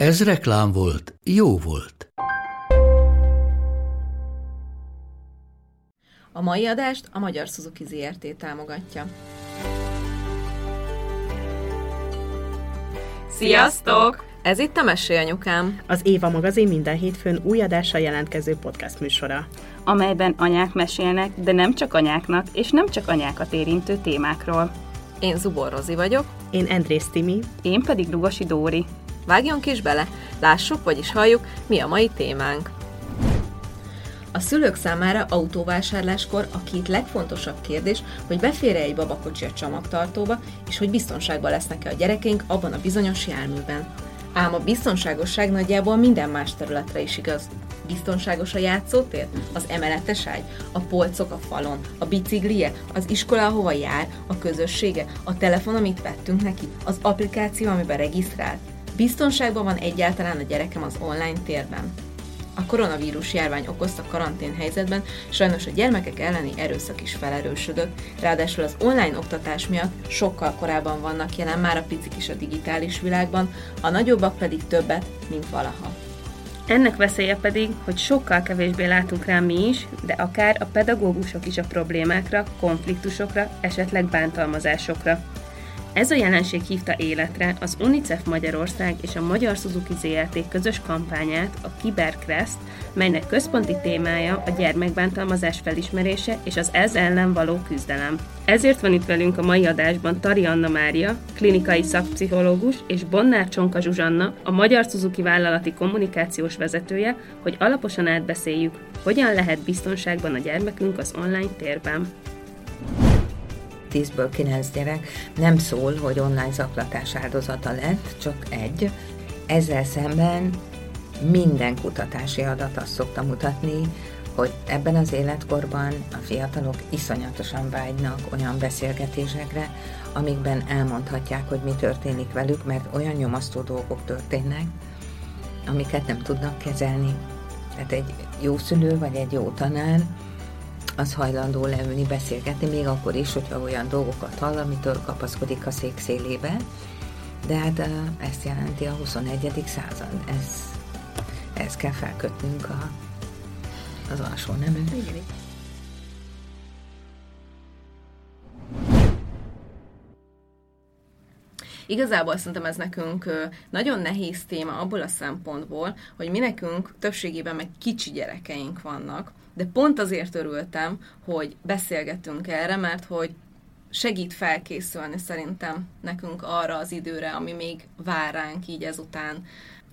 Ez reklám volt, jó volt. A mai adást a Magyar Suzuki ZRT támogatja. Sziasztok! Ez itt a Mesélyanyukám. Az Éva magazin minden hétfőn új adással jelentkező podcast műsora. amelyben anyák mesélnek, de nem csak anyáknak, és nem csak anyákat érintő témákról. Én Zubor Rozi vagyok. Én Andrész Timi. Én pedig Lugosi Dóri. Vágjunk is bele, lássuk, vagyis halljuk, mi a mai témánk. A szülők számára autóvásárláskor a két legfontosabb kérdés, hogy befér egy babakocsi a csomagtartóba, és hogy biztonságban lesznek-e a gyerekeink abban a bizonyos járműben. Ám a biztonságosság nagyjából minden más területre is igaz. Biztonságos a játszótér? Az emeletes ágy? A polcok a falon? A biciklije? Az iskola, ahova jár? A közössége? A telefon, amit vettünk neki? Az applikáció, amiben regisztrált? Biztonságban van egyáltalán a gyerekem az online térben? A koronavírus járvány okozta karantén helyzetben sajnos a gyermekek elleni erőszak is felerősödött, ráadásul az online oktatás miatt sokkal korábban vannak jelen már a picik is a digitális világban, a nagyobbak pedig többet, mint valaha. Ennek veszélye pedig, hogy sokkal kevésbé látunk rá mi is, de akár a pedagógusok is a problémákra, konfliktusokra, esetleg bántalmazásokra. Ez a jelenség hívta életre az UNICEF Magyarország és a Magyar Suzuki ZRT közös kampányát, a Kibercrest, melynek központi témája a gyermekbántalmazás felismerése és az ez ellen való küzdelem. Ezért van itt velünk a mai adásban Tari Anna Mária, klinikai szakpszichológus, és Bonnár Csonka Zsuzsanna, a Magyar Suzuki vállalati kommunikációs vezetője, hogy alaposan átbeszéljük, hogyan lehet biztonságban a gyermekünk az online térben. 10-ből 9 gyerek nem szól, hogy online zaklatás áldozata lett, csak egy. Ezzel szemben minden kutatási adat azt szokta mutatni, hogy ebben az életkorban a fiatalok iszonyatosan vágynak olyan beszélgetésekre, amikben elmondhatják, hogy mi történik velük, mert olyan nyomasztó dolgok történnek, amiket nem tudnak kezelni. Tehát egy jó szülő vagy egy jó tanár az hajlandó leülni, beszélgetni, még akkor is, hogyha olyan dolgokat hall, amitől kapaszkodik a szék szélébe. De hát ezt jelenti a 21. század. Ez, ez kell felkötnünk a, az alsó nemű. Igazából szerintem ez nekünk nagyon nehéz téma abból a szempontból, hogy mi nekünk többségében meg kicsi gyerekeink vannak, de pont azért örültem, hogy beszélgetünk erre, mert hogy segít felkészülni szerintem nekünk arra az időre, ami még vár ránk így ezután.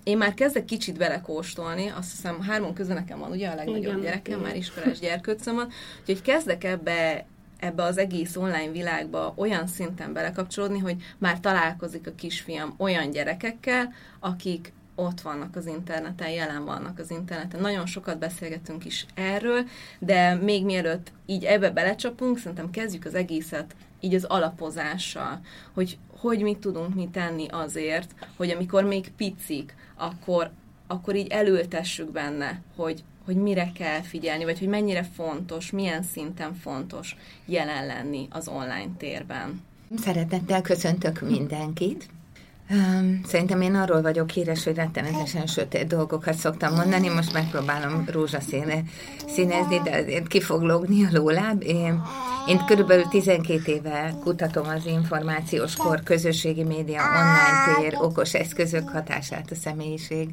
Én már kezdek kicsit belekóstolni, azt hiszem hármon közül nekem van ugye a legnagyobb igen, gyerekem, igen. már iskolás gyerkőcöm van, úgyhogy kezdek ebbe ebbe az egész online világba olyan szinten belekapcsolódni, hogy már találkozik a kisfiam olyan gyerekekkel, akik ott vannak az interneten, jelen vannak az interneten. Nagyon sokat beszélgetünk is erről, de még mielőtt így ebbe belecsapunk, szerintem kezdjük az egészet így az alapozással, hogy hogy mit tudunk mi tenni azért, hogy amikor még picik, akkor, akkor így elültessük benne, hogy, hogy mire kell figyelni, vagy hogy mennyire fontos, milyen szinten fontos jelen lenni az online térben. Szeretettel köszöntök mindenkit. Szerintem én arról vagyok híres, hogy rettenetesen sötét dolgokat szoktam mondani, most megpróbálom rózsaszíne színezni, de azért ki fog logni a lóláb. Én, én körülbelül 12 éve kutatom az információs kor, közösségi média, online tér, okos eszközök hatását a személyiség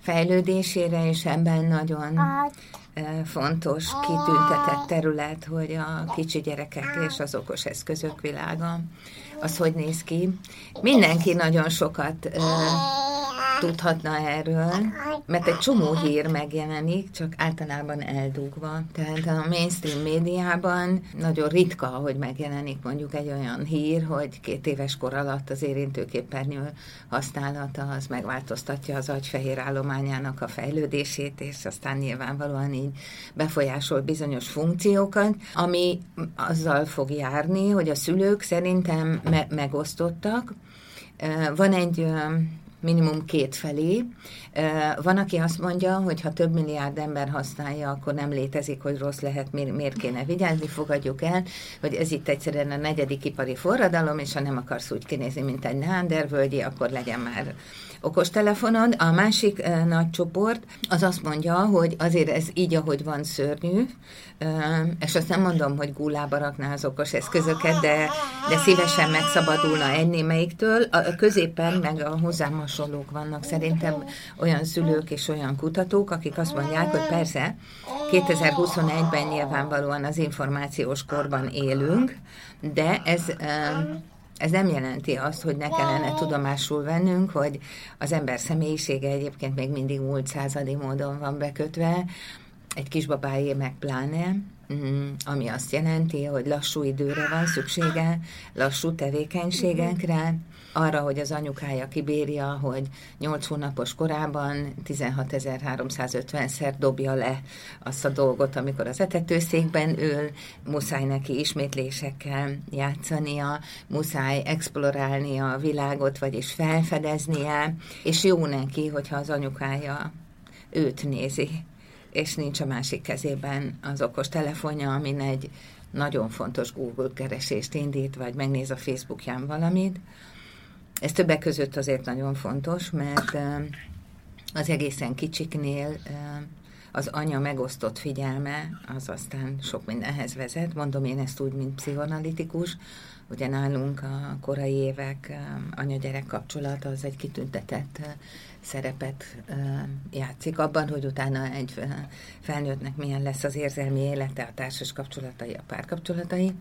fejlődésére, és ebben nagyon fontos, kitüntetett terület, hogy a kicsi gyerekek és az okos eszközök világa, az hogy néz ki. Mindenki nagyon sokat tudhatna erről, mert egy csomó hír megjelenik, csak általában eldugva. Tehát a mainstream médiában nagyon ritka, hogy megjelenik mondjuk egy olyan hír, hogy két éves kor alatt az érintőképernyő használata az megváltoztatja az agyfehér állományának a fejlődését, és aztán nyilvánvalóan így befolyásol bizonyos funkciókat, ami azzal fog járni, hogy a szülők szerintem me- megosztottak. Van egy minimum két felé. Van, aki azt mondja, hogy ha több milliárd ember használja, akkor nem létezik, hogy rossz lehet, miért kéne vigyázni, fogadjuk el, hogy ez itt egyszerűen a negyedik ipari forradalom, és ha nem akarsz úgy kinézni, mint egy neandervölgyi, akkor legyen már okostelefonod. A másik uh, nagy csoport az azt mondja, hogy azért ez így, ahogy van szörnyű, uh, és azt nem mondom, hogy gúlába rakná az okos eszközöket, de, de szívesen megszabadulna egy némelyiktől. A középen meg a hozzám hasonlók vannak szerintem olyan szülők és olyan kutatók, akik azt mondják, hogy persze 2021-ben nyilvánvalóan az információs korban élünk, de ez ez nem jelenti azt, hogy ne kellene tudomásul vennünk, hogy az ember személyisége egyébként még mindig múlt századi módon van bekötve, egy kisbabájé meg pláne, mm, ami azt jelenti, hogy lassú időre van szüksége, lassú tevékenységekre, arra, hogy az anyukája kibírja, hogy 8 hónapos korában 16.350-szer dobja le azt a dolgot, amikor az etetőszékben ül, muszáj neki ismétlésekkel játszania, muszáj explorálnia a világot, vagyis felfedeznie, és jó neki, hogyha az anyukája őt nézi, és nincs a másik kezében az okos telefonja, amin egy nagyon fontos Google keresést indít, vagy megnéz a Facebookján valamit, ez többek között azért nagyon fontos, mert az egészen kicsiknél az anya megosztott figyelme, az aztán sok mindenhez vezet. Mondom én ezt úgy, mint pszichoanalitikus. Ugye nálunk a korai évek anya-gyerek kapcsolata az egy kitüntetett szerepet játszik abban, hogy utána egy felnőttnek milyen lesz az érzelmi élete, a társas kapcsolatai, a párkapcsolatai.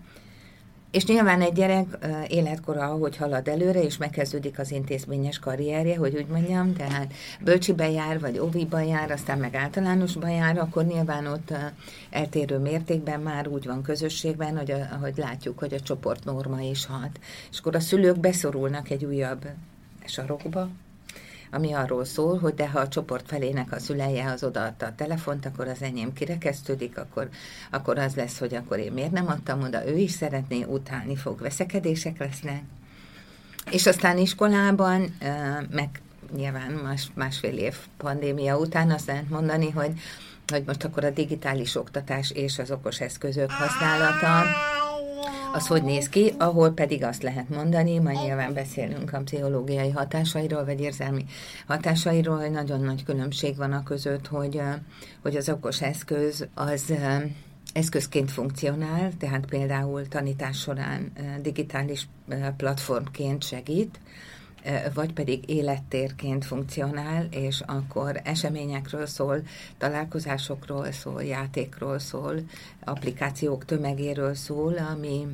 És nyilván egy gyerek életkora, ahogy halad előre, és megkezdődik az intézményes karrierje, hogy úgy mondjam, tehát bölcsibe jár, vagy óviba jár, aztán meg általánosba jár, akkor nyilván ott eltérő mértékben már úgy van közösségben, hogy ahogy látjuk, hogy a csoport norma is hat. És akkor a szülők beszorulnak egy újabb sarokba, ami arról szól, hogy de ha a csoport felének a szüleje az odaadta a telefont, akkor az enyém kirekesztődik, akkor, akkor az lesz, hogy akkor én miért nem adtam oda, ő is szeretné, utálni fog, veszekedések lesznek. És aztán iskolában, meg nyilván más, másfél év pandémia után azt lehet mondani, hogy, hogy most akkor a digitális oktatás és az okos eszközök használata az hogy néz ki, ahol pedig azt lehet mondani, majd nyilván beszélünk a pszichológiai hatásairól, vagy érzelmi hatásairól, hogy nagyon nagy különbség van a között, hogy, hogy az okos eszköz az eszközként funkcionál, tehát például tanítás során digitális platformként segít, vagy pedig élettérként funkcionál, és akkor eseményekről szól, találkozásokról szól, játékról szól, applikációk tömegéről szól, ami,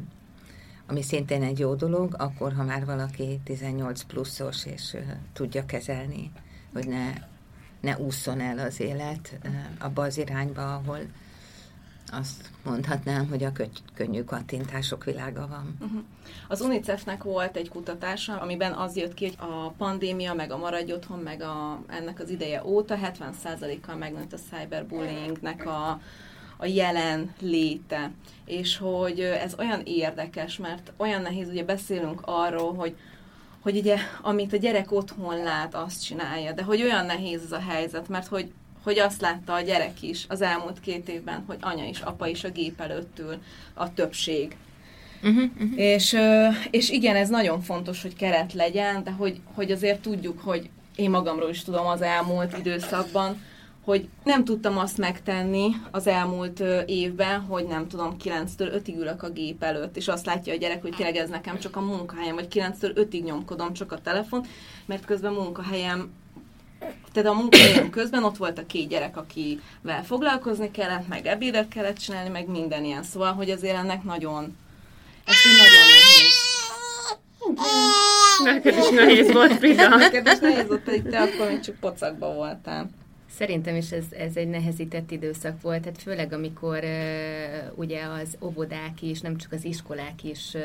ami szintén egy jó dolog, akkor, ha már valaki 18 pluszos, és tudja kezelni, hogy ne, ne ússzon el az élet abba az irányba, ahol azt mondhatnám, hogy a könnyű kattintások világa van. Uh-huh. Az UNICEF-nek volt egy kutatása, amiben az jött ki, hogy a pandémia, meg a maradj otthon, meg a, ennek az ideje óta 70%-kal megnőtt a cyberbullyingnek a, a jelen léte. És hogy ez olyan érdekes, mert olyan nehéz, ugye beszélünk arról, hogy hogy ugye, amit a gyerek otthon lát, azt csinálja, de hogy olyan nehéz ez a helyzet, mert hogy hogy azt látta a gyerek is az elmúlt két évben, hogy anya is, apa is a gép előtt ül, a többség. Uh-huh, uh-huh. És, és igen, ez nagyon fontos, hogy keret legyen, de hogy, hogy azért tudjuk, hogy én magamról is tudom az elmúlt időszakban, hogy nem tudtam azt megtenni az elmúlt évben, hogy nem tudom, 9-től 5-ig ülök a gép előtt, és azt látja a gyerek, hogy tényleg ez nekem csak a munkahelyem, vagy 9-től 5-ig nyomkodom csak a telefon, mert közben munkahelyem tehát a munkahelyem közben ott volt a két gyerek, akivel foglalkozni kellett, meg ebédet kellett csinálni, meg minden ilyen. Szóval, hogy azért ennek nagyon, ez így nagyon nehéz. Neked is nehéz volt, Frida. Neked is nehéz volt, pedig te akkor még csak pocakba voltál. Szerintem is ez, ez egy nehezített időszak volt, hát főleg amikor uh, ugye az óvodák is, nem csak az iskolák is uh,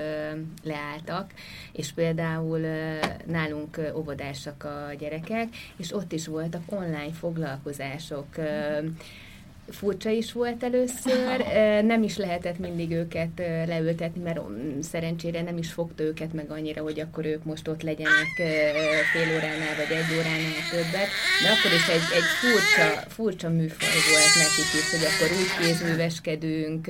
leálltak, és például uh, nálunk uh, óvodásak a gyerekek, és ott is voltak online foglalkozások, uh, furcsa is volt először, nem is lehetett mindig őket leültetni, mert szerencsére nem is fogta őket meg annyira, hogy akkor ők most ott legyenek fél óránál vagy egy óránál többet, de akkor is egy, egy furcsa, furcsa műfaj volt nekik is, hogy akkor úgy kézműveskedünk,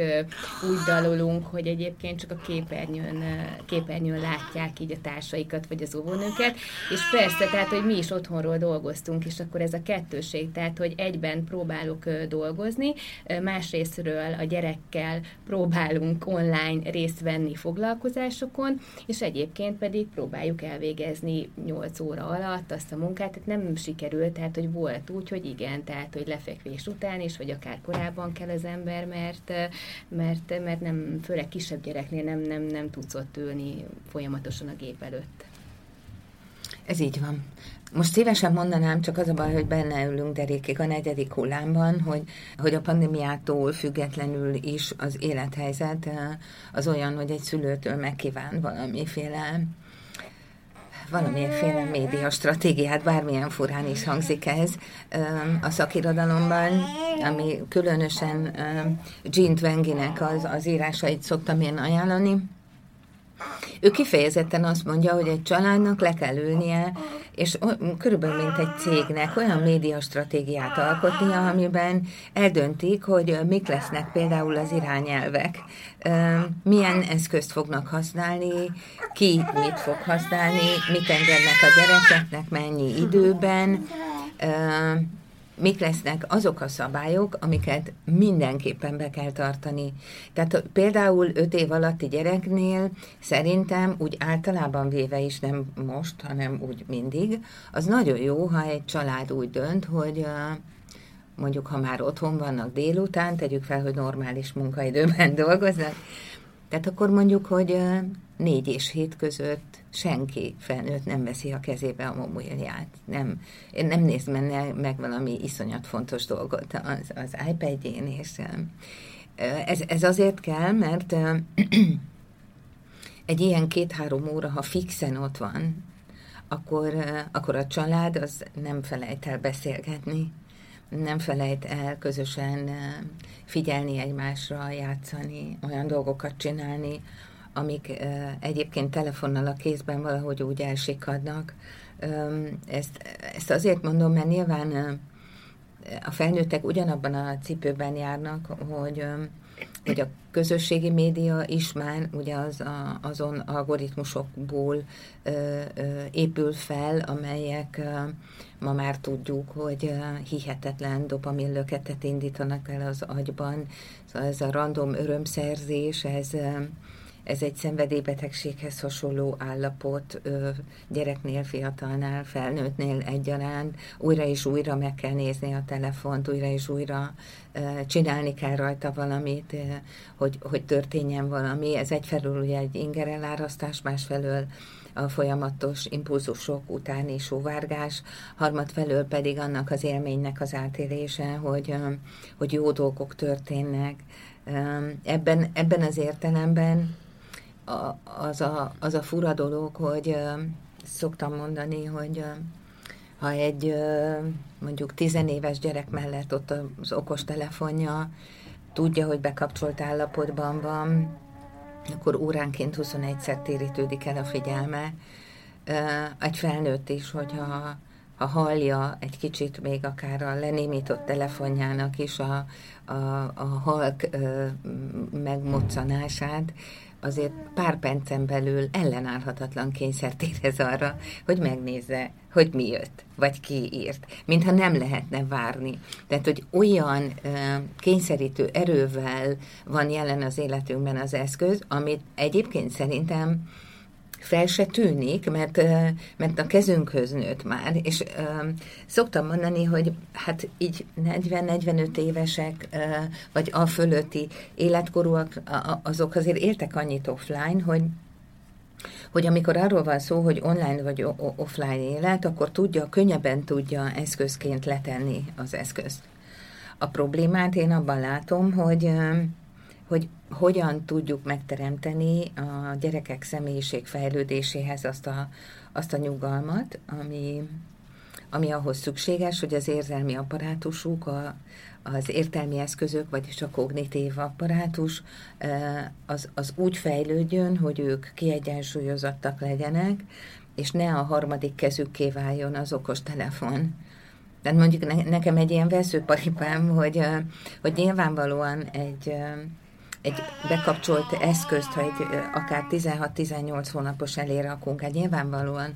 úgy dalolunk, hogy egyébként csak a képernyőn, képernyőn látják így a társaikat vagy az óvónőket, és persze, tehát, hogy mi is otthonról dolgoztunk, és akkor ez a kettőség, tehát, hogy egyben próbálok dolgozni, dolgozni, másrésztről a gyerekkel próbálunk online részt venni foglalkozásokon, és egyébként pedig próbáljuk elvégezni 8 óra alatt azt a munkát, tehát nem sikerült, tehát hogy volt úgy, hogy igen, tehát hogy lefekvés után is, vagy akár korábban kell az ember, mert, mert, mert nem, főleg kisebb gyereknél nem, nem, nem tudsz ott ülni folyamatosan a gép előtt. Ez így van. Most szívesen mondanám, csak az a baj, hogy benne ülünk derékig a negyedik hullámban, hogy, hogy a pandémiától függetlenül is az élethelyzet eh, az olyan, hogy egy szülőtől megkíván valamiféle valamilyenféle média stratégiát, bármilyen furán is hangzik ez eh, a szakirodalomban, ami különösen eh, Jean Twenginek az, az írásait szoktam én ajánlani. Ő kifejezetten azt mondja, hogy egy családnak le kell ülnie és körülbelül mint egy cégnek olyan média stratégiát alkotnia, amiben eldöntik, hogy mik lesznek például az irányelvek, milyen eszközt fognak használni, ki mit fog használni, mit engednek a gyerekeknek, mennyi időben, mik lesznek azok a szabályok, amiket mindenképpen be kell tartani. Tehát például öt év alatti gyereknél szerintem úgy általában véve is nem most, hanem úgy mindig, az nagyon jó, ha egy család úgy dönt, hogy mondjuk ha már otthon vannak délután, tegyük fel, hogy normális munkaidőben dolgoznak, tehát akkor mondjuk, hogy négy és hét között senki felnőtt nem veszi a kezébe a mobilját. Nem, én nem néz menne meg valami iszonyat fontos dolgot az, az iPad-jén, és ez, ez azért kell, mert egy ilyen két-három óra, ha fixen ott van, akkor, akkor a család az nem felejt el beszélgetni, nem felejt el közösen figyelni egymásra, játszani, olyan dolgokat csinálni, amik egyébként telefonnal a kézben valahogy úgy elsikadnak. Ezt, ezt azért mondom, mert nyilván a felnőttek ugyanabban a cipőben járnak, hogy, hogy a közösségi média is már ugye az a, azon algoritmusokból ö, ö, épül fel, amelyek ö, ma már tudjuk, hogy ö, hihetetlen dopaminlöketet indítanak el az agyban. Szóval ez a random örömszerzés, ez ez egy szenvedélybetegséghez hasonló állapot gyereknél, fiatalnál, felnőttnél egyaránt. Újra és újra meg kell nézni a telefont, újra és újra csinálni kell rajta valamit, hogy, hogy történjen valami. Ez egyfelől ugye egy ingerelárasztás, másfelől a folyamatos impulzusok utáni sóvárgás, harmadfelől pedig annak az élménynek az átélése, hogy, hogy jó dolgok történnek. Ebben, ebben az értelemben az, a, az a fura dolog, hogy szoktam mondani, hogy ha egy mondjuk tizenéves gyerek mellett ott az okos telefonja, tudja, hogy bekapcsolt állapotban van, akkor óránként 21-szer térítődik el a figyelme. Egy felnőtt is, hogyha ha hallja egy kicsit még akár a lenémított telefonjának is a, a, a halk megmoccanását, azért pár percen belül ellenállhatatlan kényszert érez arra, hogy megnézze, hogy mi jött, vagy ki írt, mintha nem lehetne várni. Tehát, hogy olyan uh, kényszerítő erővel van jelen az életünkben az eszköz, amit egyébként szerintem fel se tűnik, mert, mert a kezünkhöz nőtt már, és szoktam mondani, hogy hát így 40-45 évesek, vagy a fölötti életkorúak, azok azért éltek annyit offline, hogy hogy amikor arról van szó, hogy online vagy offline élet, akkor tudja, könnyebben tudja eszközként letenni az eszközt. A problémát én abban látom, hogy hogy hogyan tudjuk megteremteni a gyerekek személyiség fejlődéséhez azt a, azt a nyugalmat, ami, ami ahhoz szükséges, hogy az érzelmi apparátusuk, a, az értelmi eszközök, vagyis a kognitív apparátus az, az úgy fejlődjön, hogy ők kiegyensúlyozottak legyenek, és ne a harmadik kezükké váljon az telefon. Tehát mondjuk nekem egy ilyen veszőparipám, hogy, hogy nyilvánvalóan egy, egy bekapcsolt eszközt, ha egy akár 16-18 hónapos elé rakunk, hát nyilvánvalóan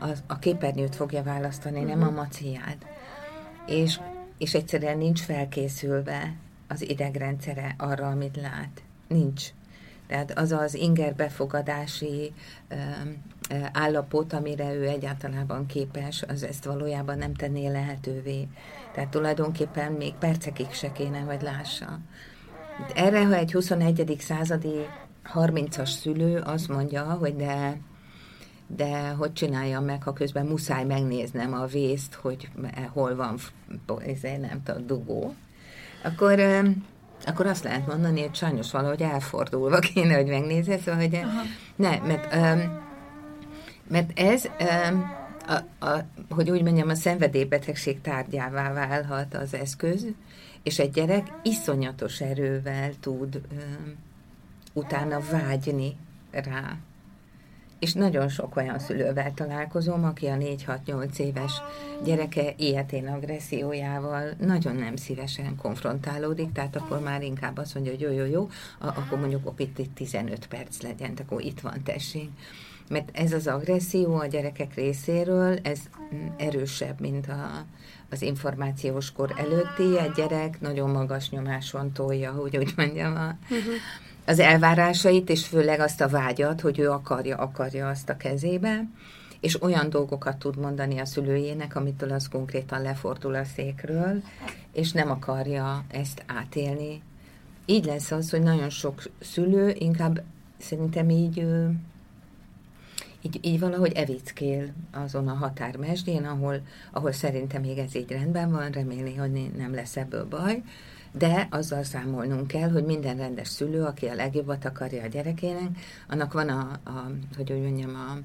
a, a képernyőt fogja választani, uh-huh. nem a mhm. maciát. És, és egyszerűen nincs felkészülve az idegrendszere arra, amit lát. Nincs. Tehát az az inger befogadási ö, ö, állapot, amire ő egyáltalában képes, az ezt valójában nem tenné lehetővé. Tehát tulajdonképpen még percekig se kéne, hogy lássa. Erre, ha egy 21. századi 30-as szülő azt mondja, hogy de, de hogy csináljam meg, ha közben muszáj megnéznem a vészt, hogy hol van, ezért nem tudom, dugó, akkor, akkor azt lehet mondani, hogy sajnos valahogy elfordulva kéne, hogy megnézze, szóval, hogy ne, mert, mert ez, a, a, hogy úgy mondjam, a szenvedélybetegség tárgyává válhat az eszköz, és egy gyerek iszonyatos erővel tud ö, utána vágyni rá. És nagyon sok olyan szülővel találkozom, aki a 4-6-8 éves gyereke ilyetén agressziójával nagyon nem szívesen konfrontálódik, tehát akkor már inkább azt mondja, hogy jó, jó, jó, akkor mondjuk ok, itt, itt 15 perc legyen, akkor itt van, tessék. Mert ez az agresszió a gyerekek részéről, ez erősebb, mint a, az információs kor előtti, egy gyerek nagyon magas nyomáson tolja, hogy úgy mondjam, a, uh-huh. az elvárásait, és főleg azt a vágyat, hogy ő akarja, akarja azt a kezébe, és olyan dolgokat tud mondani a szülőjének, amitől az konkrétan lefordul a székről, és nem akarja ezt átélni. Így lesz az, hogy nagyon sok szülő inkább szerintem így így, így valahogy evickél azon a határmesdjén, ahol, ahol szerintem még ez így rendben van, remélni, hogy nem lesz ebből baj, de azzal számolnunk kell, hogy minden rendes szülő, aki a legjobbat akarja a gyerekének, annak van a, a hogy úgy mondjam, a,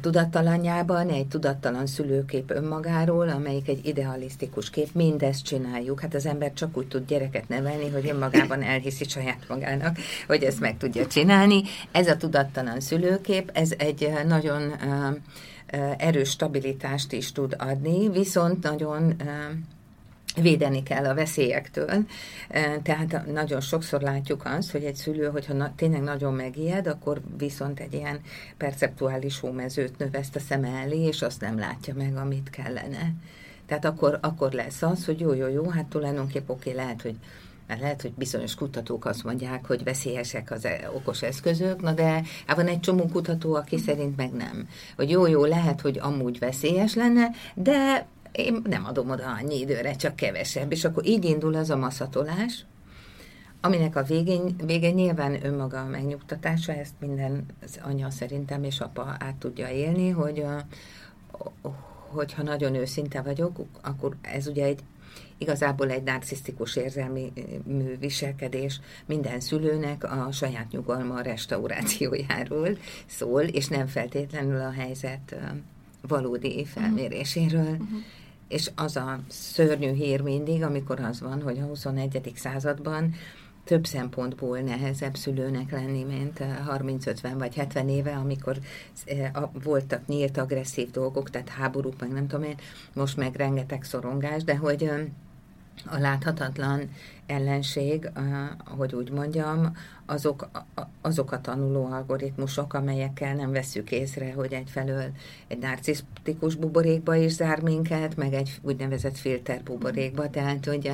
tudattalanyában egy tudattalan szülőkép önmagáról, amelyik egy idealisztikus kép, mindezt csináljuk. Hát az ember csak úgy tud gyereket nevelni, hogy önmagában elhiszi saját magának, hogy ezt meg tudja csinálni. Ez a tudattalan szülőkép, ez egy nagyon erős stabilitást is tud adni, viszont nagyon védeni kell a veszélyektől. Tehát nagyon sokszor látjuk azt, hogy egy szülő, hogyha na, tényleg nagyon megijed, akkor viszont egy ilyen perceptuális hómezőt növeszt a szeme elé, és azt nem látja meg, amit kellene. Tehát akkor, akkor lesz az, hogy jó, jó, jó, hát tulajdonképp oké, lehet, hogy mert lehet, hogy bizonyos kutatók azt mondják, hogy veszélyesek az e, okos eszközök, na de hát van egy csomó kutató, aki szerint meg nem. Hogy jó, jó, lehet, hogy amúgy veszélyes lenne, de én nem adom oda annyi időre, csak kevesebb. És akkor így indul az a maszatolás, aminek a végén, végén nyilván önmaga a megnyugtatása, ezt minden az anya szerintem és apa át tudja élni, hogy a, hogyha nagyon őszinte vagyok, akkor ez ugye egy igazából egy narcisztikus érzelmi viselkedés minden szülőnek a saját nyugalma restaurációjáról szól, és nem feltétlenül a helyzet valódi felméréséről. Uh-huh és az a szörnyű hír mindig, amikor az van, hogy a 21. században több szempontból nehezebb szülőnek lenni, mint 30-50 vagy 70 éve, amikor eh, voltak nyílt agresszív dolgok, tehát háborúk, meg nem tudom én, most meg rengeteg szorongás, de hogy a láthatatlan ellenség, ahogy úgy mondjam, azok, azok a tanuló algoritmusok, amelyekkel nem veszük észre, hogy egyfelől egy narcisztikus buborékba is zár minket, meg egy úgynevezett filter buborékba, tehát hogy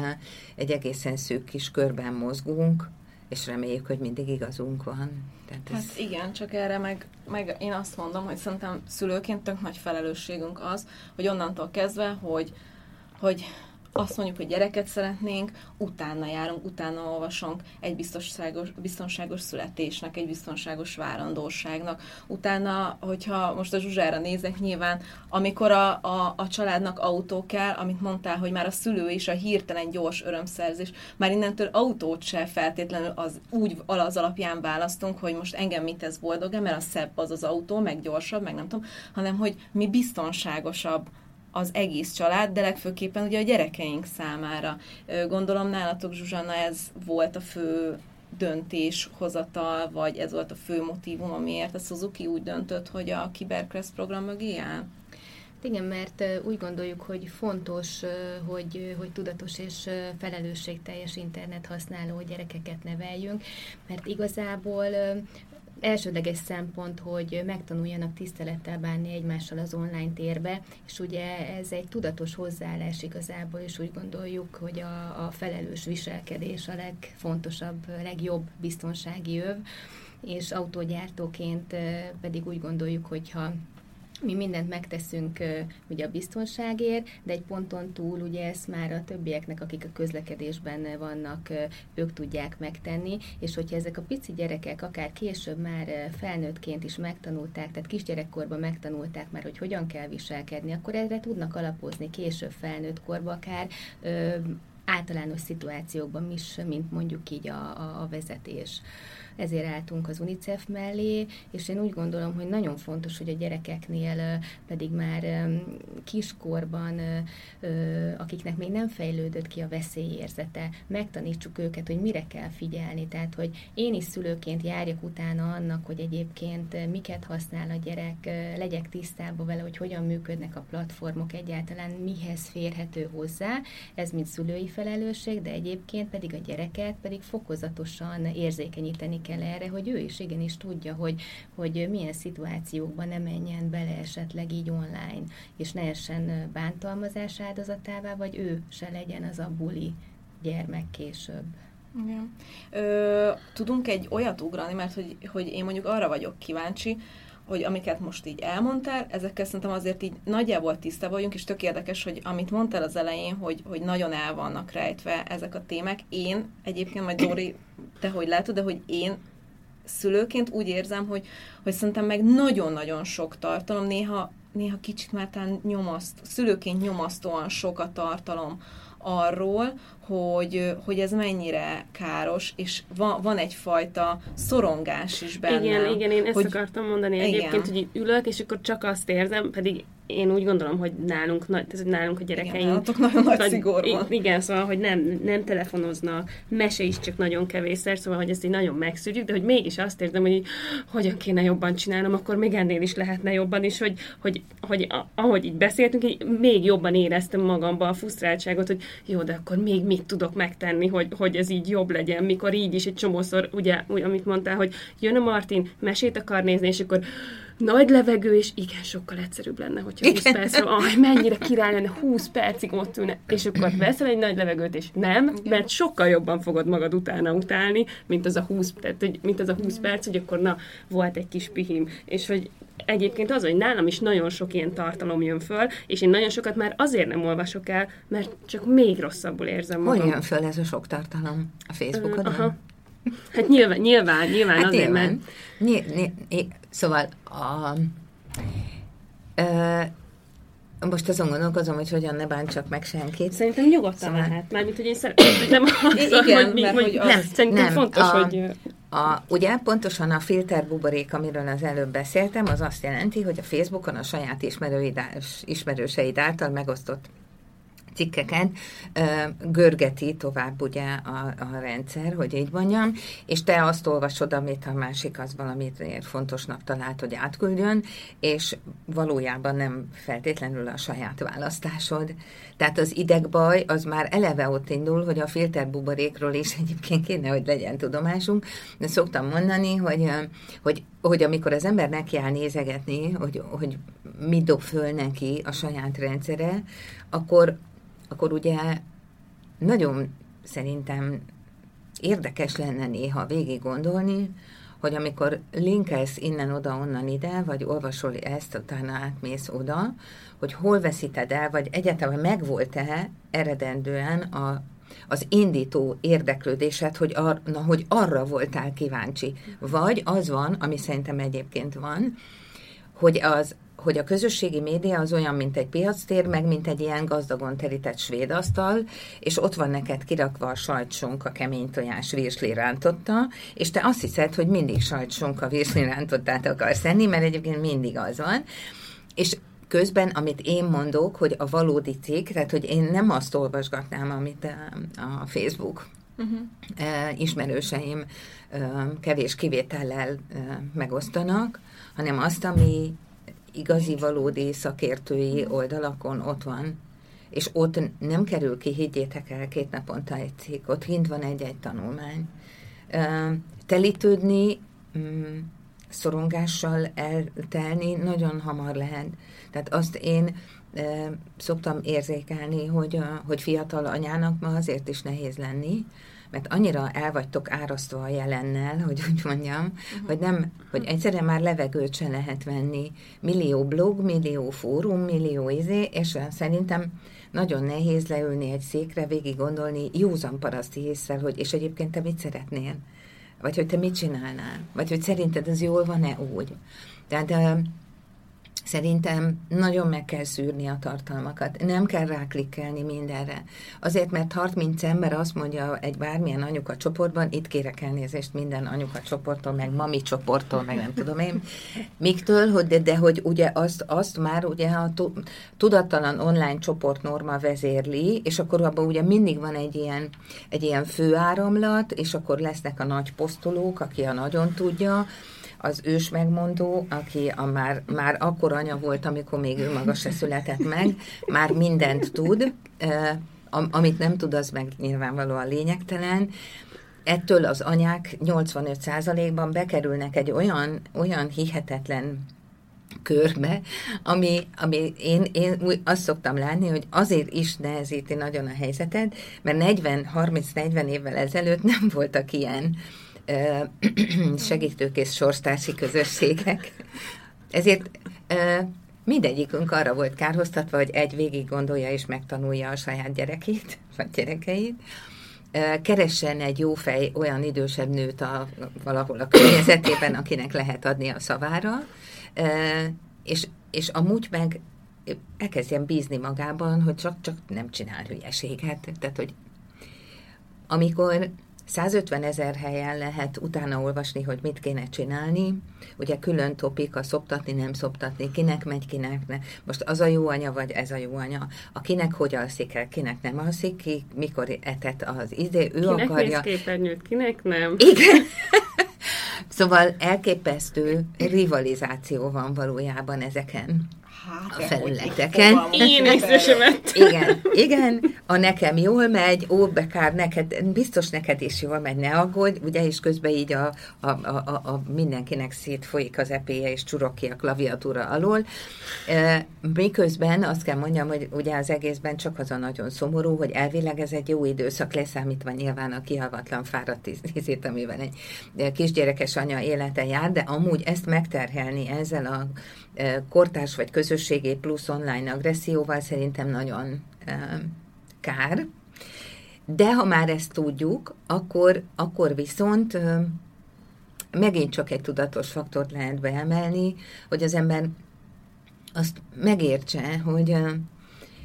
egy egészen szűk kis körben mozgunk, és reméljük, hogy mindig igazunk van. Tehát ez... Hát igen, csak erre meg, meg én azt mondom, hogy szerintem szülőként tök nagy felelősségünk az, hogy onnantól kezdve, hogy, hogy azt mondjuk, hogy gyereket szeretnénk, utána járunk, utána olvasunk egy biztonságos, biztonságos születésnek, egy biztonságos várandóságnak. Utána, hogyha most a Zsuzsára nézek, nyilván, amikor a, a, a családnak autó kell, amit mondtál, hogy már a szülő is a hirtelen gyors örömszerzés, már innentől autót se feltétlenül az úgy az alapján választunk, hogy most engem mit tesz boldog mert a szebb az az autó, meg gyorsabb, meg nem tudom, hanem hogy mi biztonságosabb az egész család, de legfőképpen ugye a gyerekeink számára. Gondolom nálatok, Zsuzsanna, ez volt a fő döntéshozatal, vagy ez volt a fő motivum, amiért a Suzuki úgy döntött, hogy a Kibercrest program mögé áll? Igen, mert úgy gondoljuk, hogy fontos, hogy, hogy tudatos és felelősségteljes internet használó gyerekeket neveljünk, mert igazából elsődleges szempont, hogy megtanuljanak tisztelettel bánni egymással az online térbe, és ugye ez egy tudatos hozzáállás igazából, és úgy gondoljuk, hogy a, a felelős viselkedés a legfontosabb, legjobb biztonsági öv, és autógyártóként pedig úgy gondoljuk, hogyha mi mindent megteszünk ugye a biztonságért, de egy ponton túl ugye ezt már a többieknek, akik a közlekedésben vannak, ők tudják megtenni, és hogyha ezek a pici gyerekek akár később már felnőttként is megtanulták, tehát kisgyerekkorban megtanulták már, hogy hogyan kell viselkedni, akkor erre tudnak alapozni később felnőtt korban akár általános szituációkban is, mint mondjuk így a, a vezetés ezért álltunk az UNICEF mellé, és én úgy gondolom, hogy nagyon fontos, hogy a gyerekeknél pedig már kiskorban, akiknek még nem fejlődött ki a veszélyérzete, megtanítsuk őket, hogy mire kell figyelni. Tehát, hogy én is szülőként járjak utána annak, hogy egyébként miket használ a gyerek, legyek tisztában vele, hogy hogyan működnek a platformok, egyáltalán mihez férhető hozzá. Ez mind szülői felelősség, de egyébként pedig a gyereket pedig fokozatosan érzékenyíteni kell erre, hogy ő is igenis tudja, hogy, hogy milyen szituációkban ne menjen bele esetleg így online, és ne essen bántalmazás áldozatává, vagy ő se legyen az a buli gyermek később. Igen. Ö, tudunk egy olyat ugrani, mert hogy, hogy én mondjuk arra vagyok kíváncsi, hogy amiket most így elmondtál, ezekkel szerintem azért így nagyjából tiszta vagyunk, és tök érdekes, hogy amit mondtál az elején, hogy, hogy nagyon el vannak rejtve ezek a témák. Én egyébként, majd Dori, te hogy látod, de hogy én szülőként úgy érzem, hogy, hogy szerintem meg nagyon-nagyon sok tartalom, néha, néha kicsit már talán nyomaszt, szülőként nyomasztóan sok a tartalom arról, hogy, hogy ez mennyire káros, és van, van egyfajta szorongás is benne. Igen, igen, én ezt hogy, akartam mondani igen. egyébként, hogy ülök, és akkor csak azt érzem, pedig én úgy gondolom, hogy nálunk, ez, hogy nálunk a gyerekeink... Igen, nagyon nagy, nagy szigor van. Igen, szóval, hogy nem, nem telefonoznak, mese is csak nagyon kevésszer, szóval, hogy ezt így nagyon megszűrjük, de hogy mégis azt érzem, hogy így, hogyan kéne jobban csinálnom, akkor még ennél is lehetne jobban, és hogy, hogy, hogy ahogy így beszéltünk, így még jobban éreztem magamba a frusztráltságot, hogy jó, de akkor még mit tudok megtenni, hogy, hogy ez így jobb legyen, mikor így is egy csomószor, ugye, amit mondtál, hogy jön a Martin, mesét akar nézni, és akkor nagy levegő, és igen, sokkal egyszerűbb lenne, hogyha 20 igen. perc, aj, mennyire király lenne, 20 percig ott ülne, és akkor veszel egy nagy levegőt, és nem, igen. mert sokkal jobban fogod magad utána utálni, mint az a 20, tehát, mint az a 20 perc, hogy akkor na, volt egy kis pihim, és hogy egyébként az, hogy nálam is nagyon sok ilyen tartalom jön föl, és én nagyon sokat már azért nem olvasok el, mert csak még rosszabbul érzem magam. Hogy jön föl ez a sok tartalom? A Facebookon? Uh, aha. Hát nyilván, nyilván, nyilván hát azért, nyilván. mert... Ny- ny- ny- szóval a, ö, most azon gondolkozom, hogy hogyan ne bántsak meg senkit. Szerintem nyugodtan szóval... lehet. Mármint, hogy én szeretném, nem azt, Igen, hogy, mert, hogy, az... nem, szerintem nem, fontos, a, hogy... A, ugye pontosan a filter buborék, amiről az előbb beszéltem, az azt jelenti, hogy a Facebookon a saját ismerőseid által megosztott cikkeken görgeti tovább ugye a, a rendszer, hogy így mondjam, és te azt olvasod, amit a másik az valamit fontosnak talált, hogy átküldjön, és valójában nem feltétlenül a saját választásod. Tehát az idegbaj az már eleve ott indul, hogy a filterbuborékról is egyébként kéne, hogy legyen tudomásunk, de szoktam mondani, hogy, hogy hogy amikor az ember nekiáll nézegetni, hogy, hogy mit dob föl neki a saját rendszere, akkor akkor ugye nagyon szerintem érdekes lenne néha végig gondolni, hogy amikor linkelsz innen, oda, onnan ide, vagy olvasol ezt, utána átmész oda, hogy hol veszíted el, vagy egyáltalán megvolt-e eredendően a, az indító érdeklődésed, hogy, ar, na, hogy arra voltál kíváncsi. Vagy az van, ami szerintem egyébként van, hogy az hogy a közösségi média az olyan, mint egy piactér, meg mint egy ilyen gazdagon terített svéd asztal, és ott van neked kirakva a sajtsonka, kemény tojás, virsli rántotta, és te azt hiszed, hogy mindig sajtsonka, virsli rántottát akarsz enni, mert egyébként mindig az van. És közben, amit én mondok, hogy a valódi cikk, tehát hogy én nem azt olvasgatnám, amit a Facebook uh-huh. ismerőseim kevés kivétellel megosztanak, hanem azt, ami igazi, valódi szakértői oldalakon ott van, és ott nem kerül ki, higgyétek el, két naponta egy cikk, ott kint van egy-egy tanulmány. Telítődni, mm, szorongással eltelni nagyon hamar lehet. Tehát azt én szoktam érzékelni, hogy, hogy fiatal anyának ma azért is nehéz lenni, mert annyira el vagytok árasztva a jelennel, hogy úgy mondjam, uh-huh. hogy nem, hogy egyszerűen már levegőt se lehet venni. Millió blog, millió fórum, millió izé, és szerintem nagyon nehéz leülni egy székre, végig gondolni józan paraszti észre, hogy és egyébként te mit szeretnél? Vagy hogy te mit csinálnál? Vagy hogy szerinted ez jól van-e úgy? Tehát Szerintem nagyon meg kell szűrni a tartalmakat. Nem kell ráklikkelni mindenre. Azért, mert Hart mint ember azt mondja egy bármilyen anyuka csoportban, itt kérek elnézést minden anyuka csoporttól, meg mami csoporttól, meg nem tudom én, miktől, hogy de, de hogy ugye azt, azt már ugye a tudattalan online csoport norma vezérli, és akkor abban ugye mindig van egy ilyen, egy ilyen főáramlat, és akkor lesznek a nagy posztolók, aki a nagyon tudja, az ős megmondó, aki a már, már akkor anya volt, amikor még ő maga se született meg, már mindent tud, amit nem tud, az meg nyilvánvalóan lényegtelen, ettől az anyák 85%-ban bekerülnek egy olyan, olyan hihetetlen körbe, ami, ami én, én úgy azt szoktam látni, hogy azért is nehezíti nagyon a helyzetet, mert 40-30-40 évvel ezelőtt nem voltak ilyen segítőkész sorstársi közösségek. Ezért mindegyikünk arra volt kárhoztatva, hogy egy végig gondolja és megtanulja a saját gyerekét, vagy gyerekeit, keressen egy jó fej olyan idősebb nőt a, valahol a környezetében, akinek lehet adni a szavára, és, és amúgy meg elkezdjen bízni magában, hogy csak, csak nem csinál hülyeséget. Tehát, hogy amikor 150 ezer helyen lehet utána olvasni, hogy mit kéne csinálni. Ugye külön topik a szoptatni, nem szoptatni, kinek megy, kinek ne. Most az a jó anya, vagy ez a jó anya. Akinek hogy alszik el, kinek nem alszik, ki mikor etet az izé, ő kinek akarja. Kinek kinek nem. Igen. szóval elképesztő rivalizáció van valójában ezeken hát, a felületeken. Én észresemet. Igen, igen, a nekem jól megy, ó, bekár, neked, biztos neked is jól megy, ne aggódj, ugye, és közben így a, a, a, a, a mindenkinek szétfolyik az epéje, és csurok ki a klaviatúra alól. Miközben azt kell mondjam, hogy ugye az egészben csak az a nagyon szomorú, hogy elvileg ez egy jó időszak, leszámítva nyilván a kihalvatlan fáradt tízét, amiben egy kisgyerekes anya élete jár, de amúgy ezt megterhelni ezzel a kortárs vagy közösségi plusz online agresszióval szerintem nagyon kár. De ha már ezt tudjuk, akkor, akkor viszont megint csak egy tudatos faktort lehet beemelni, hogy az ember azt megértse, hogy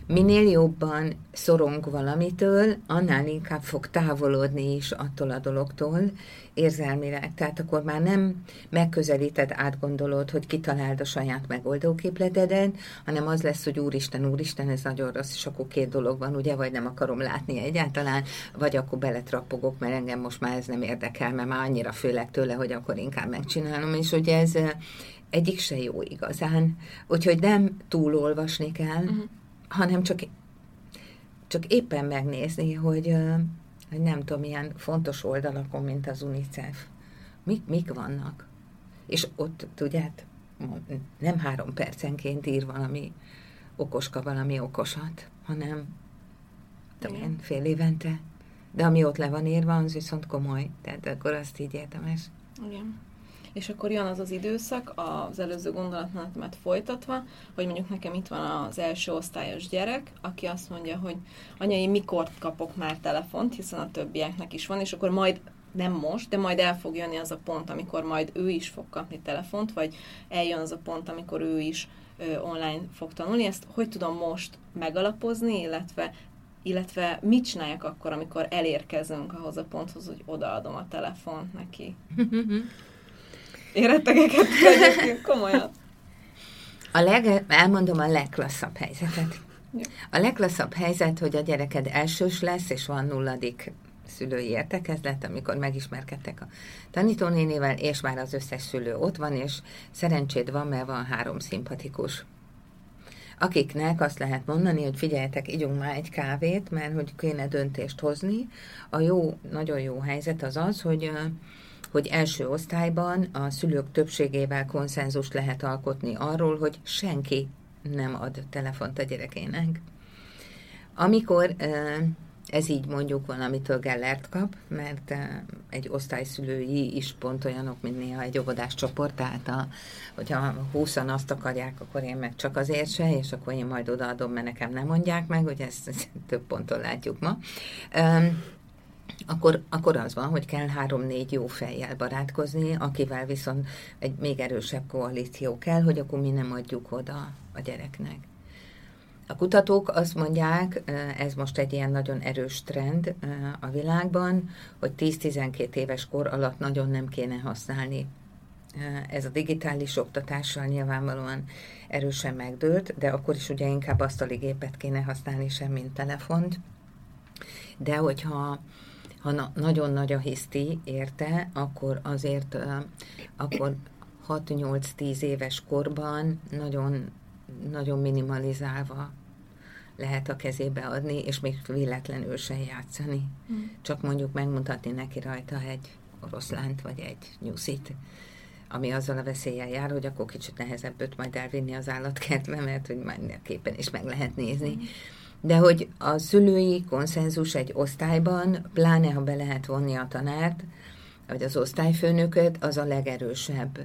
minél jobban szorong valamitől, annál inkább fog távolodni is attól a dologtól érzelmileg. Tehát akkor már nem megközelíted, átgondolod, hogy kitaláld a saját megoldóképletedet, hanem az lesz, hogy úristen, úristen, ez nagyon rossz, és akkor két dolog van, ugye, vagy nem akarom látni egyáltalán, vagy akkor beletrapogok, mert engem most már ez nem érdekel, mert már annyira főleg tőle, hogy akkor inkább megcsinálom, és ugye ez eh, egyik se jó igazán. Úgyhogy nem túlolvasni kell, uh-huh hanem csak, csak éppen megnézni, hogy, hogy nem tudom, milyen fontos oldalakon, mint az UNICEF, mik, mik vannak. És ott, tudját, nem három percenként ír valami okoska valami okosat, hanem tudom én, fél évente. De ami ott le van írva, az viszont komoly. Tehát akkor azt így érdemes. Igen. És akkor jön az az időszak, az előző gondolatmenetemet folytatva, hogy mondjuk nekem itt van az első osztályos gyerek, aki azt mondja, hogy anyai, mikor kapok már telefont, hiszen a többieknek is van, és akkor majd nem most, de majd el fog jönni az a pont, amikor majd ő is fog kapni telefont, vagy eljön az a pont, amikor ő is ö, online fog tanulni. Ezt hogy tudom most megalapozni, illetve illetve mit csináljak akkor, amikor elérkezünk ahhoz a ponthoz, hogy odaadom a telefont neki. Érettegeket egyébként komolyan. A leg, elmondom a legklasszabb helyzetet. A legklasszabb helyzet, hogy a gyereked elsős lesz, és van nulladik szülői értekezlet, amikor megismerkedtek a tanítónénével, és már az összes szülő ott van, és szerencséd van, mert van három szimpatikus akiknek azt lehet mondani, hogy figyeljetek, ígyunk már egy kávét, mert hogy kéne döntést hozni. A jó, nagyon jó helyzet az az, hogy hogy első osztályban a szülők többségével konszenzust lehet alkotni arról, hogy senki nem ad telefont a gyerekének. Amikor ez így mondjuk valamitől Gellert kap, mert egy osztályszülői is pont olyanok, mint néha egy óvodás csoport, tehát a, hogyha húszan azt akarják, akkor én meg csak azért se, és akkor én majd odaadom, mert nekem nem mondják meg, hogy ezt, ezt több ponton látjuk ma. Akkor, akkor az van, hogy kell három-négy jó fejjel barátkozni, akivel viszont egy még erősebb koalíció kell, hogy akkor mi nem adjuk oda a gyereknek. A kutatók azt mondják, ez most egy ilyen nagyon erős trend a világban, hogy 10-12 éves kor alatt nagyon nem kéne használni. Ez a digitális oktatással nyilvánvalóan erősen megdőlt, de akkor is ugye inkább asztaligépet kéne használni sem, mint telefont. De hogyha ha na- nagyon nagy a hiszti érte, akkor azért akkor 6-8-10 éves korban nagyon nagyon minimalizálva lehet a kezébe adni, és még véletlenül sem játszani. Mm. Csak mondjuk megmutatni neki rajta egy oroszlánt, vagy egy nyuszit, ami azzal a veszéllyel jár, hogy akkor kicsit nehezebb őt majd elvinni az állatkertbe, mert hogy képen is meg lehet nézni. Mm. De hogy a szülői konszenzus egy osztályban, pláne ha be lehet vonni a tanárt, vagy az osztályfőnököt, az a legerősebb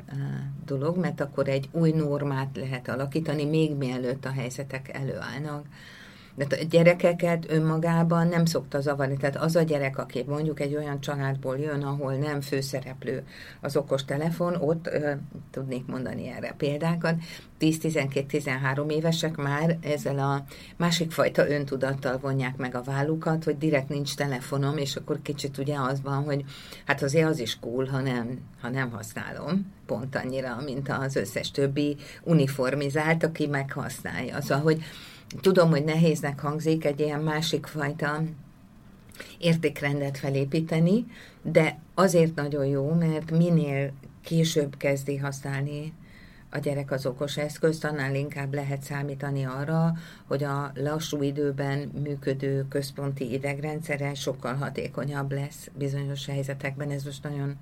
dolog, mert akkor egy új normát lehet alakítani, még mielőtt a helyzetek előállnak. De a gyerekeket önmagában nem szokta zavarni. Tehát az a gyerek, aki mondjuk egy olyan családból jön, ahol nem főszereplő az okos telefon, ott ö, tudnék mondani erre példákat. 10-12-13 évesek már ezzel a másik fajta öntudattal vonják meg a vállukat, hogy direkt nincs telefonom, és akkor kicsit ugye az van, hogy hát azért az is cool, ha nem, ha nem használom pont annyira, mint az összes többi uniformizált, aki meghasználja. Szóval, hogy Tudom, hogy nehéznek hangzik egy ilyen másik fajta értékrendet felépíteni, de azért nagyon jó, mert minél később kezdi használni a gyerek az okos eszközt, annál inkább lehet számítani arra, hogy a lassú időben működő központi idegrendszere sokkal hatékonyabb lesz bizonyos helyzetekben. Ez most nagyon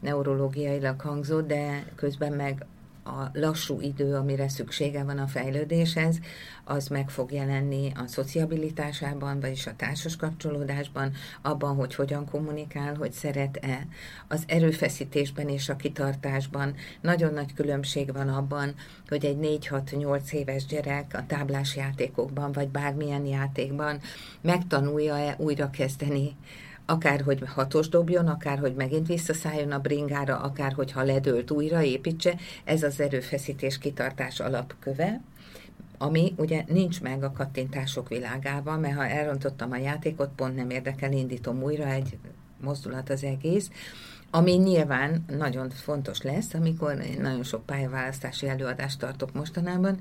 neurológiailag hangzott, de közben meg a lassú idő, amire szüksége van a fejlődéshez, az meg fog jelenni a szociabilitásában, vagyis a társas kapcsolódásban, abban, hogy hogyan kommunikál, hogy szeret-e. Az erőfeszítésben és a kitartásban nagyon nagy különbség van abban, hogy egy 4-6-8 éves gyerek a táblás játékokban, vagy bármilyen játékban megtanulja-e újra kezdeni akár hogy hatos dobjon, akár hogy megint visszaszálljon a bringára, akár hogy ha ledőlt újra építse, ez az erőfeszítés kitartás alapköve, ami ugye nincs meg a kattintások világában, mert ha elrontottam a játékot, pont nem érdekel, indítom újra, egy mozdulat az egész, ami nyilván nagyon fontos lesz, amikor én nagyon sok pályaválasztási előadást tartok mostanában,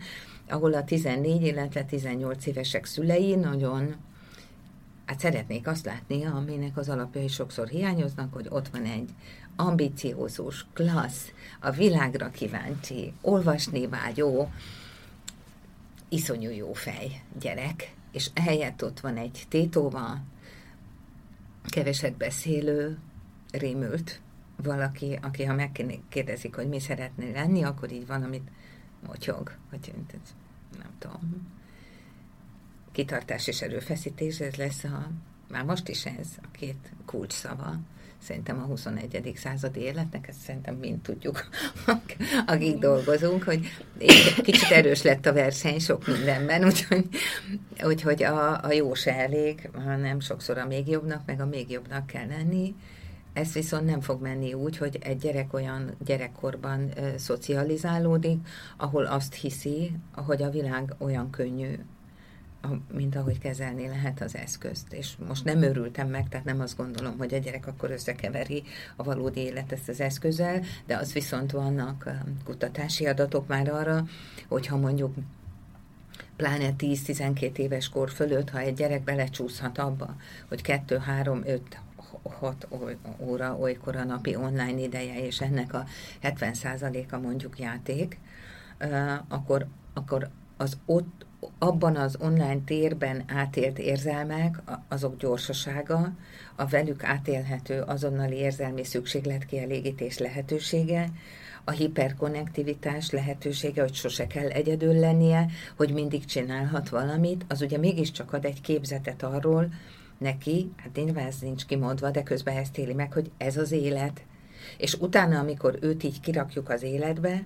ahol a 14, illetve 18 évesek szülei nagyon hát szeretnék azt látni, aminek az alapjai sokszor hiányoznak, hogy ott van egy ambiciózus, klassz, a világra kíváncsi, olvasni vágyó, iszonyú jó fej gyerek, és ehelyett ott van egy tétóva, keveset beszélő, rémült valaki, aki ha megkérdezik, hogy mi szeretné lenni, akkor így van, amit motyog, hogy nem tudom, kitartás és erőfeszítés, ez lesz a, már most is ez a két kulcs szava szerintem a 21. századi életnek, ezt szerintem mind tudjuk, akik dolgozunk, hogy kicsit erős lett a verseny sok mindenben, úgyhogy, úgyhogy a, a jó se elég, hanem sokszor a még jobbnak, meg a még jobbnak kell lenni. Ez viszont nem fog menni úgy, hogy egy gyerek olyan gyerekkorban ö, szocializálódik, ahol azt hiszi, hogy a világ olyan könnyű, mint ahogy kezelni lehet az eszközt. És most nem örültem meg, tehát nem azt gondolom, hogy a gyerek akkor összekeveri a valódi élet ezt az eszközzel, de az viszont vannak kutatási adatok már arra, hogyha mondjuk pláne 10-12 éves kor fölött, ha egy gyerek belecsúszhat abba, hogy 2, 3, 5, 6 óra olykor a napi online ideje, és ennek a 70%-a mondjuk játék, akkor, akkor az ott abban az online térben átélt érzelmek, azok gyorsasága, a velük átélhető azonnali érzelmi szükségletkielégítés lehetősége, a hiperkonnektivitás lehetősége, hogy sose kell egyedül lennie, hogy mindig csinálhat valamit, az ugye mégiscsak ad egy képzetet arról neki, hát nyilván ez nincs kimondva, de közben ezt éli meg, hogy ez az élet. És utána, amikor őt így kirakjuk az életbe,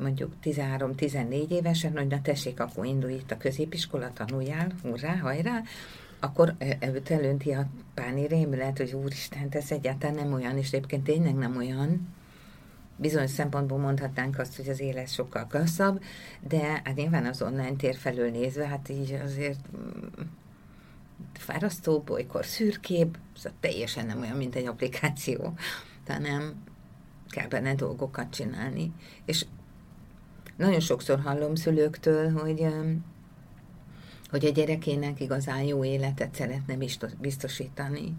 mondjuk 13-14 évesen, hogy na tessék, akkor indulj itt a középiskola, tanuljál, hurrá, hajrá, akkor őt elönti a páni rémület, hogy úristen, ez egyáltalán nem olyan, és egyébként tényleg nem olyan. Bizonyos szempontból mondhatnánk azt, hogy az élet sokkal klasszabb, de hát nyilván az online tér felől nézve, hát így azért mm, fárasztóbb, olykor szürkébb, szóval teljesen nem olyan, mint egy applikáció, hanem kell benne dolgokat csinálni. És nagyon sokszor hallom szülőktől, hogy, hogy a gyerekének igazán jó életet szeretne biztosítani.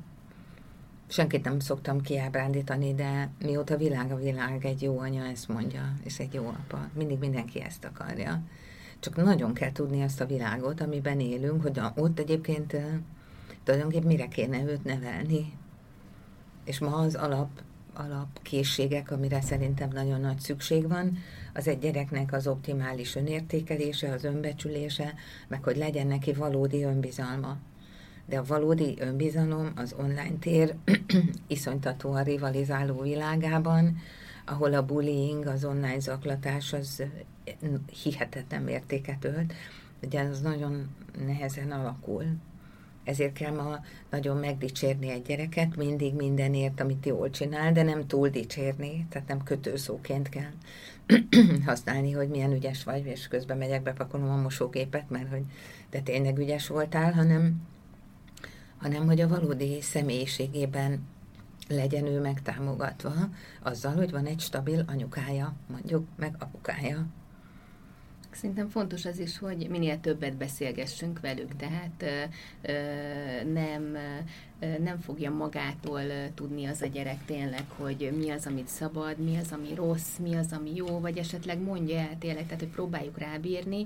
Senkit nem szoktam kiábrándítani, de mióta világ a világ, egy jó anya ezt mondja, és egy jó apa. Mindig mindenki ezt akarja. Csak nagyon kell tudni azt a világot, amiben élünk, hogy ott egyébként tulajdonképpen mire kéne őt nevelni. És ma az alap alapkészségek, amire szerintem nagyon nagy szükség van, az egy gyereknek az optimális önértékelése, az önbecsülése, meg hogy legyen neki valódi önbizalma. De a valódi önbizalom az online tér iszonytatóan rivalizáló világában, ahol a bullying, az online zaklatás az hihetetlen mértéket ölt, ugye az nagyon nehezen alakul. Ezért kell ma nagyon megdicsérni egy gyereket, mindig mindenért, amit jól csinál, de nem túl dicsérni, tehát nem kötőszóként kell használni, hogy milyen ügyes vagy, és közben megyek, bepakolom a mosógépet, mert hogy de tényleg ügyes voltál, hanem, hanem hogy a valódi személyiségében legyen ő megtámogatva, azzal, hogy van egy stabil anyukája, mondjuk, meg apukája. Szerintem fontos az is, hogy minél többet beszélgessünk velük, tehát ö, ö, nem nem fogja magától tudni az a gyerek tényleg, hogy mi az, amit szabad, mi az, ami rossz, mi az, ami jó, vagy esetleg mondja el tényleg, tehát hogy próbáljuk rábírni,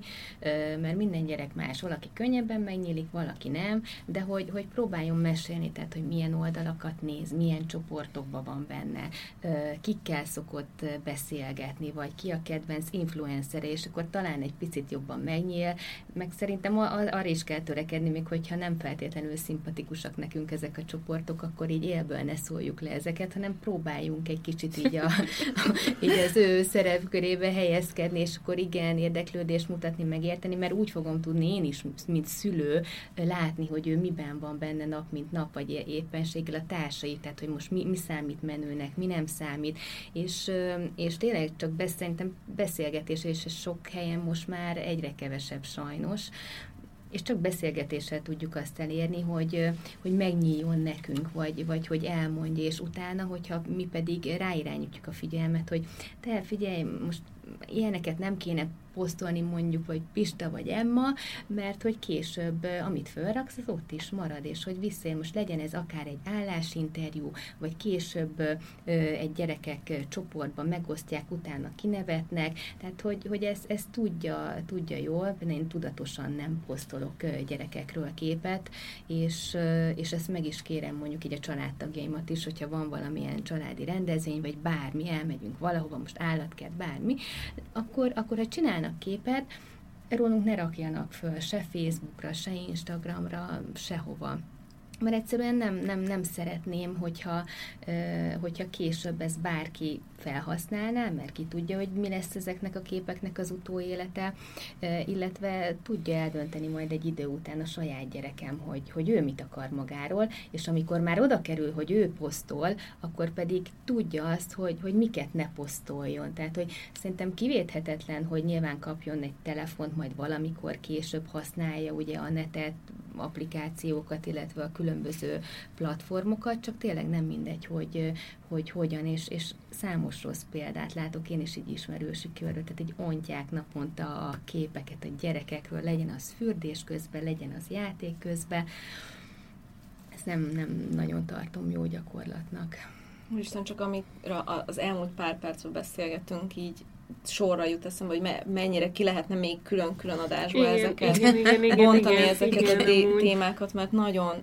mert minden gyerek más, valaki könnyebben megnyílik, valaki nem, de hogy, hogy próbáljon mesélni, tehát hogy milyen oldalakat néz, milyen csoportokban van benne, kikkel szokott beszélgetni, vagy ki a kedvenc influencere, és akkor talán egy picit jobban megnyíl, meg szerintem arra is kell törekedni, még hogyha nem feltétlenül szimpatikusak nekünk ezek ezek a csoportok, akkor így élből ne szóljuk le ezeket, hanem próbáljunk egy kicsit így, a, így az ő szerepkörébe helyezkedni, és akkor igen, érdeklődést mutatni, megérteni, mert úgy fogom tudni én is, mint szülő, látni, hogy ő miben van benne nap, mint nap, vagy éppenséggel a társai, tehát hogy most mi, mi számít menőnek, mi nem számít, és, és tényleg csak besz, szerintem beszélgetés, és sok helyen most már egyre kevesebb sajnos, és csak beszélgetéssel tudjuk azt elérni, hogy, hogy megnyíljon nekünk, vagy, vagy hogy elmondja, és utána, hogyha mi pedig ráirányítjuk a figyelmet, hogy te figyelj, most ilyeneket nem kéne posztolni mondjuk, vagy Pista, vagy Emma, mert hogy később, amit felraksz, az ott is marad, és hogy visszajön, most legyen ez akár egy állásinterjú, vagy később egy gyerekek csoportban megosztják, utána kinevetnek, tehát hogy, hogy ezt, ezt tudja, tudja jól, én tudatosan nem posztolok gyerekekről képet, és, és ezt meg is kérem mondjuk így a családtagjaimat is, hogyha van valamilyen családi rendezvény, vagy bármi, elmegyünk valahova, most állatkert, bármi, akkor, akkor ha csinálnak képet, rólunk ne rakjanak föl se Facebookra, se Instagramra, sehova mert egyszerűen nem, nem, nem szeretném, hogyha, hogyha később ez bárki felhasználná, mert ki tudja, hogy mi lesz ezeknek a képeknek az utóélete, illetve tudja eldönteni majd egy idő után a saját gyerekem, hogy, hogy ő mit akar magáról, és amikor már oda kerül, hogy ő posztol, akkor pedig tudja azt, hogy, hogy miket ne posztoljon. Tehát, hogy szerintem kivéthetetlen, hogy nyilván kapjon egy telefont, majd valamikor később használja ugye a netet, applikációkat, illetve a különböző platformokat, csak tényleg nem mindegy, hogy, hogy hogyan, és, és számos rossz példát látok én is így ismerősi körül, tehát egy ontják naponta a képeket a gyerekekről, legyen az fürdés közben, legyen az játék közben, ezt nem, nem nagyon tartom jó gyakorlatnak. Isten csak amikre az elmúlt pár percben beszélgetünk, így sorra jut eszembe, hogy me, mennyire ki lehetne még külön-külön adásba igen, ezeket. igen, igen, igen, bontani igen, ezeket igen, a té- témákat, mert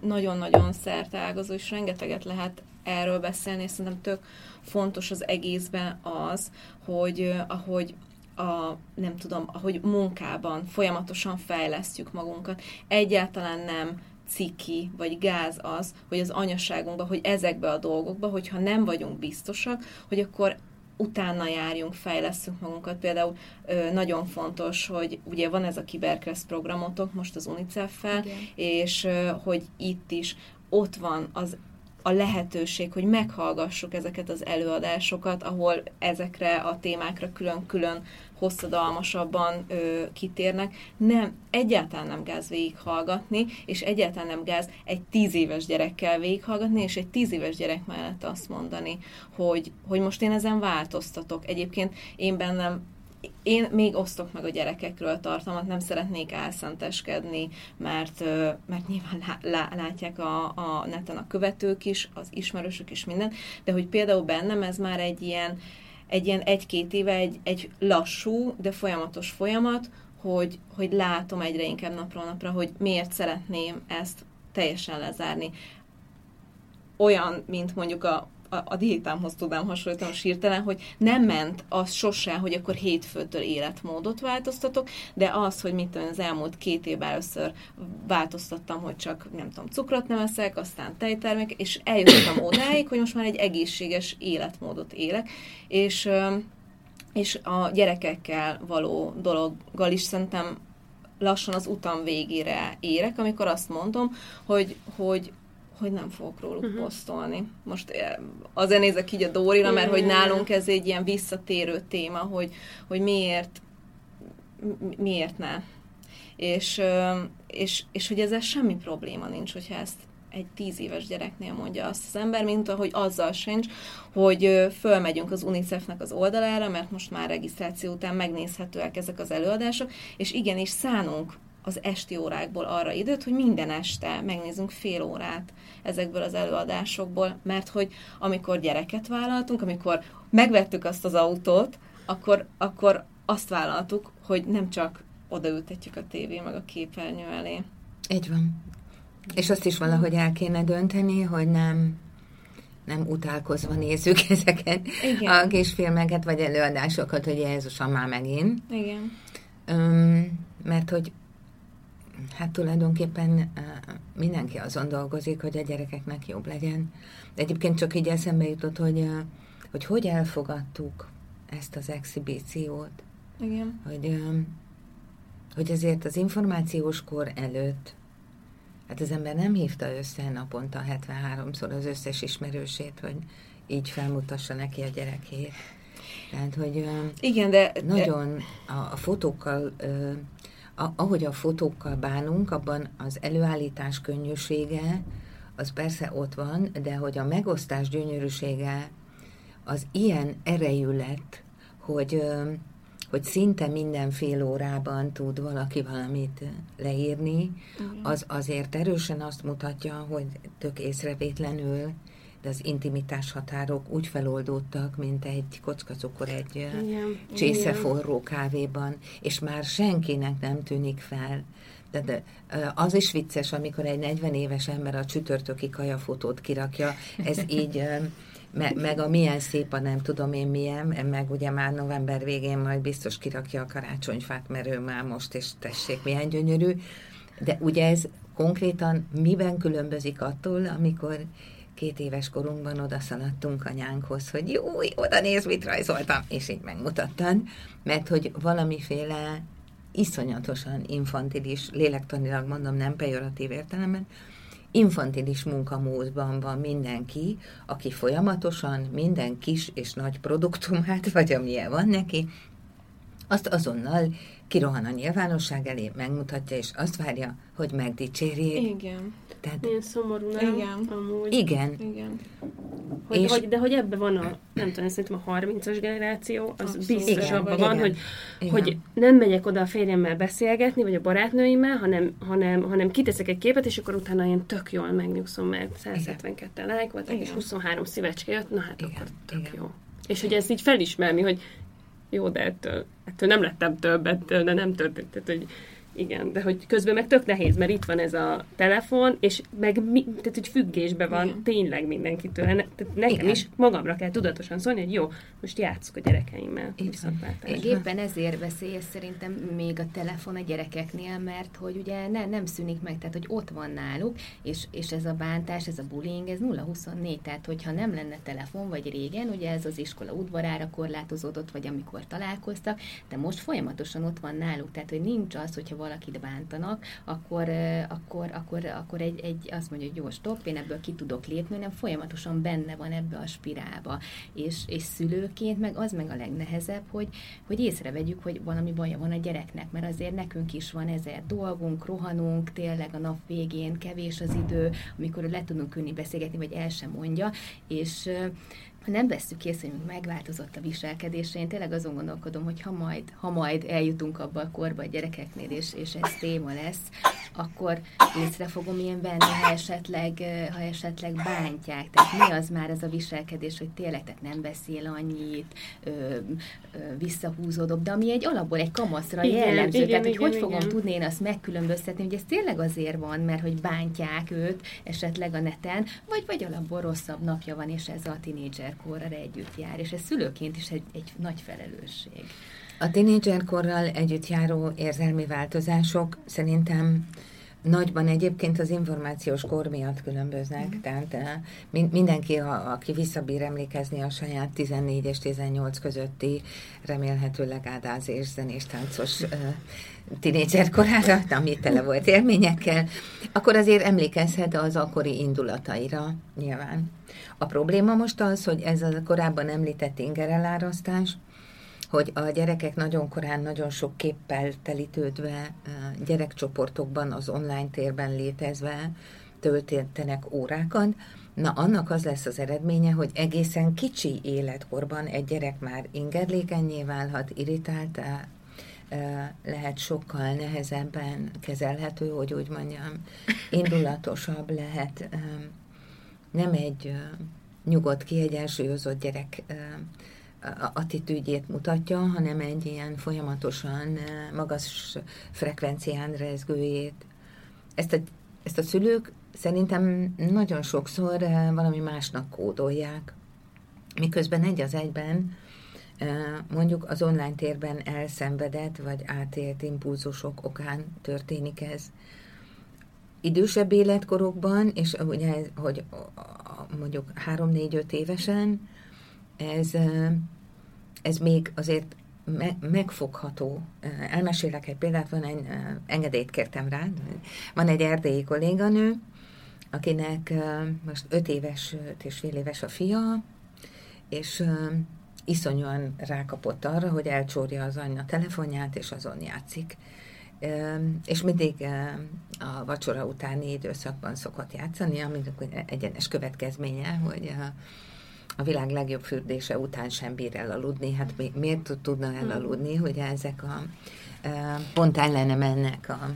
nagyon-nagyon szerteágazó, és rengeteget lehet erről beszélni, és szerintem tök fontos az egészben az, hogy ahogy a, nem tudom, ahogy munkában folyamatosan fejlesztjük magunkat, egyáltalán nem ciki vagy gáz az, hogy az anyaságunkban, hogy ezekbe a dolgokba, hogyha nem vagyunk biztosak, hogy akkor utána járjunk, fejleszünk magunkat. Például ö, nagyon fontos, hogy ugye van ez a Kiberkreszt programotok most az UNICEF-fel, Igen. és ö, hogy itt is ott van az a lehetőség, hogy meghallgassuk ezeket az előadásokat, ahol ezekre a témákra külön-külön hosszadalmasabban ö, kitérnek. Nem, egyáltalán nem gáz végighallgatni, és egyáltalán nem gáz egy tíz éves gyerekkel végighallgatni, és egy tíz éves gyerek mellett azt mondani, hogy, hogy most én ezen változtatok. Egyébként én bennem én még osztok meg a gyerekekről tartalmat, nem szeretnék elszenteskedni, mert, mert nyilván látják a, a neten a követők is, az ismerősök is minden, de hogy például bennem ez már egy ilyen, egy ilyen egy-két éve egy, egy lassú, de folyamatos folyamat, hogy, hogy látom egyre inkább napról napra, hogy miért szeretném ezt teljesen lezárni. Olyan, mint mondjuk a a, a diétámhoz tudnám hasonlítani sírtelen, hogy nem ment az sose, hogy akkor hétfőtől életmódot változtatok, de az, hogy mit tudom, az elmúlt két évben először változtattam, hogy csak nem tudom, cukrot nem eszek, aztán tejtermék, és eljutottam odáig, hogy most már egy egészséges életmódot élek, és és a gyerekekkel való dologgal is szerintem lassan az utam végére érek, amikor azt mondom, hogy, hogy hogy nem fogok róluk uh-huh. posztolni. Most eh, azért nézek így a Dórira, mert hogy nálunk ez egy ilyen visszatérő téma, hogy, hogy miért, miért ne. És, és, és hogy ezzel semmi probléma nincs, hogyha ezt egy tíz éves gyereknél mondja azt az ember, mint ahogy azzal sincs, hogy fölmegyünk az UNICEF-nek az oldalára, mert most már regisztráció után megnézhetőek ezek az előadások, és igenis szánunk az esti órákból arra időt, hogy minden este megnézzünk fél órát ezekből az előadásokból, mert hogy amikor gyereket vállaltunk, amikor megvettük azt az autót, akkor, akkor azt vállaltuk, hogy nem csak odaültetjük a tévé meg a képernyő elé. Így van. És azt is valahogy el kéne dönteni, hogy nem nem utálkozva nézzük ezeket Igen. a kis filmeket, vagy előadásokat, hogy Jézusom már megint. Igen. Um, mert hogy hát tulajdonképpen mindenki azon dolgozik, hogy a gyerekeknek jobb legyen. De egyébként csak így eszembe jutott, hogy hogy, hogy elfogadtuk ezt az exhibíciót. Igen. Hogy, hogy azért az információs kor előtt hát az ember nem hívta össze naponta 73-szor az összes ismerősét, hogy így felmutassa neki a gyerekét. Tehát, hogy Igen, de nagyon a, a fotókkal a, ahogy a fotókkal bánunk, abban az előállítás könnyűsége, az persze ott van, de hogy a megosztás gyönyörűsége az ilyen erejű lett, hogy, hogy szinte minden fél órában tud valaki valamit leírni, az azért erősen azt mutatja, hogy tök észrevétlenül de az intimitás határok úgy feloldódtak, mint egy kocka cukor egy Igen. csésze forró kávéban, és már senkinek nem tűnik fel. De, de az is vicces, amikor egy 40 éves ember a csütörtöki kajafotót kirakja, ez így me, meg a milyen szép a nem tudom én milyen, meg ugye már november végén majd biztos kirakja a karácsonyfát, mert ő már most, és tessék, milyen gyönyörű. De ugye ez konkrétan miben különbözik attól, amikor két éves korunkban oda szaladtunk anyánkhoz, hogy jó, oda néz, mit rajzoltam, és így megmutattad, mert hogy valamiféle iszonyatosan infantilis, lélektanilag mondom, nem pejoratív értelemben, infantilis munkamódban van mindenki, aki folyamatosan minden kis és nagy produktumát, vagy amilyen van neki, azt azonnal kirohan a nyilvánosság elé, megmutatja, és azt várja, hogy megdicsérjék. Igen. Tehát, Ilyen szomorú, nem? Igen. Amúgy. Igen. Igen. Hogy, és... hogy, de hogy ebben van a, nem tudom, szerintem a 30-as generáció, az Abszolút. biztos Igen, abban igen. van, hogy, Igen. hogy nem megyek oda a férjemmel beszélgetni, vagy a barátnőimmel, hanem, hanem, hanem kiteszek egy képet, és akkor utána én tök jól megnyugszom, mert 172 like voltak, és Igen. 23 szívecske jött, na hát Igen, akkor tök igen. jó. És hogy ezt így felismerni, hogy jó, de ettől, ettől nem lettem több, ettől, de nem történt. Tehát, hogy igen, de hogy közben meg tök nehéz, mert itt van ez a telefon, és meg mi, tehát, hogy függésbe van Igen. tényleg mindenkitől. Ne, tehát nekem Igen. is magamra kell tudatosan szólni, hogy jó, most játszok a gyerekeimmel. Éppen ezért veszélyes szerintem még a telefon a gyerekeknél, mert hogy ugye ne, nem szűnik meg, tehát hogy ott van náluk, és, és ez a bántás, ez a bullying, ez 0-24, tehát hogyha nem lenne telefon, vagy régen, ugye ez az iskola udvarára korlátozódott, vagy amikor találkoztak, de most folyamatosan ott van náluk, tehát hogy nincs az, hogyha valakit bántanak, akkor, akkor, akkor, akkor egy, egy azt mondja, hogy jó, stop, én ebből ki tudok lépni, hanem folyamatosan benne van ebbe a spirálba. És, és szülőként meg az meg a legnehezebb, hogy, hogy észrevegyük, hogy valami baja van a gyereknek, mert azért nekünk is van ezer dolgunk, rohanunk, tényleg a nap végén kevés az idő, amikor le tudunk ülni beszélgetni, vagy el sem mondja, és ha nem vesszük észre, hogy megváltozott a viselkedésre, én tényleg azon gondolkodom, hogy ha majd, ha majd eljutunk abba a korba a gyerekeknél, és, és ez téma lesz, akkor észre fogom én venni, ha esetleg, ha esetleg bántják. Tehát mi az már ez a viselkedés, hogy tényleg tehát nem beszél annyit, ö, ö, visszahúzódott, de ami egy alapból egy kamaszra Igen, jellemző. igen, tehát, hogy igen, hogy fogom igen. tudni én azt megkülönböztetni, hogy ez tényleg azért van, mert hogy bántják őt esetleg a neten, vagy, vagy alapból rosszabb napja van, és ez a tinédzserkorral együtt jár, és ez szülőként is egy, egy nagy felelősség. A tinédzserkorral együtt járó érzelmi változások szerintem nagyban egyébként az információs kor miatt különböznek, mm. tehát eh, min- mindenki, a, aki visszabír emlékezni a saját 14 és 18 közötti, remélhetőleg ádáz és zenés táncos uh, tinédzser korára, ami tele volt élményekkel, akkor azért emlékezhet az akkori indulataira nyilván. A probléma most az, hogy ez a korábban említett ingerelárasztás, hogy a gyerekek nagyon korán, nagyon sok képpel telítődve, gyerekcsoportokban, az online térben létezve töltenek órákat, na annak az lesz az eredménye, hogy egészen kicsi életkorban egy gyerek már ingerlékenyé válhat, irritáltá, eh, lehet sokkal nehezebben kezelhető, hogy úgy mondjam, indulatosabb lehet, eh, nem egy nyugodt, kiegyensúlyozott gyerek attitűdjét mutatja, hanem egy ilyen folyamatosan eh, magas frekvencián rezgőjét. Ezt a, ezt a szülők szerintem nagyon sokszor eh, valami másnak kódolják, miközben egy az egyben eh, mondjuk az online térben elszenvedett vagy átélt impulzusok okán történik ez. Idősebb életkorokban, és ugye, hogy mondjuk 3-4-5 évesen, ez, ez még azért me- megfogható. Elmesélek egy példát, van egy, engedélyt kértem rá, van egy erdélyi kolléganő, akinek most 5 éves, 5 és fél éves a fia, és iszonyúan rákapott arra, hogy elcsórja az anyja telefonját, és azon játszik. És mindig a vacsora utáni időszakban szokott játszani, aminek egyenes következménye, hogy a, a világ legjobb fürdése után sem bír elaludni. Hát mi- miért tud- tudna elaludni, hogy ezek a pont ellene mennek a,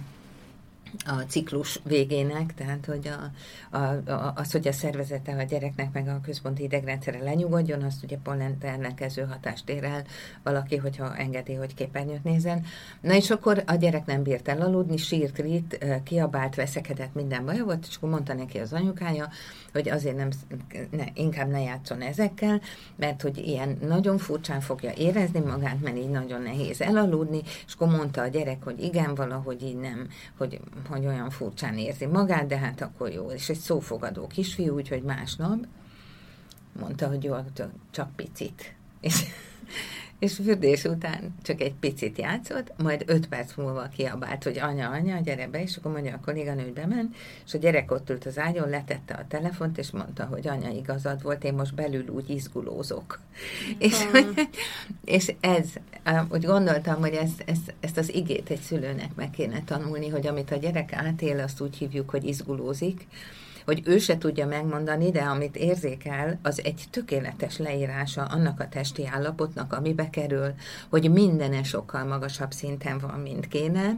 a ciklus végének, tehát hogy a, a, a, az, hogy a szervezete a gyereknek meg a központi idegrendszere lenyugodjon, azt ugye pont ellenkező hatást ér el valaki, hogyha engedi, hogy képernyőt nézzen. Na és akkor a gyerek nem bírt elaludni, sírt, rit, kiabált, veszekedett, minden baja volt, és akkor mondta neki az anyukája, hogy azért nem, ne, inkább ne játszon ezekkel, mert hogy ilyen nagyon furcsán fogja érezni magát, mert így nagyon nehéz elaludni, és akkor mondta a gyerek, hogy igen, valahogy így nem, hogy, hogy olyan furcsán érzi magát, de hát akkor jó. És egy szófogadó kisfiú, úgyhogy másnap mondta, hogy jó, csak picit. És és fürdés után csak egy picit játszott, majd öt perc múlva kiabált, hogy anya, anya, gyere be, és akkor mondja a kolléganő, hogy bement, és a gyerek ott ült az ágyon, letette a telefont, és mondta, hogy anya, igazad volt, én most belül úgy izgulózok. És, és ez, úgy gondoltam, hogy ezt, ezt, ezt az igét egy szülőnek meg kéne tanulni, hogy amit a gyerek átél, azt úgy hívjuk, hogy izgulózik, hogy ő se tudja megmondani, de amit érzékel, az egy tökéletes leírása annak a testi állapotnak, amibe kerül, hogy mindene sokkal magasabb szinten van, mint kéne,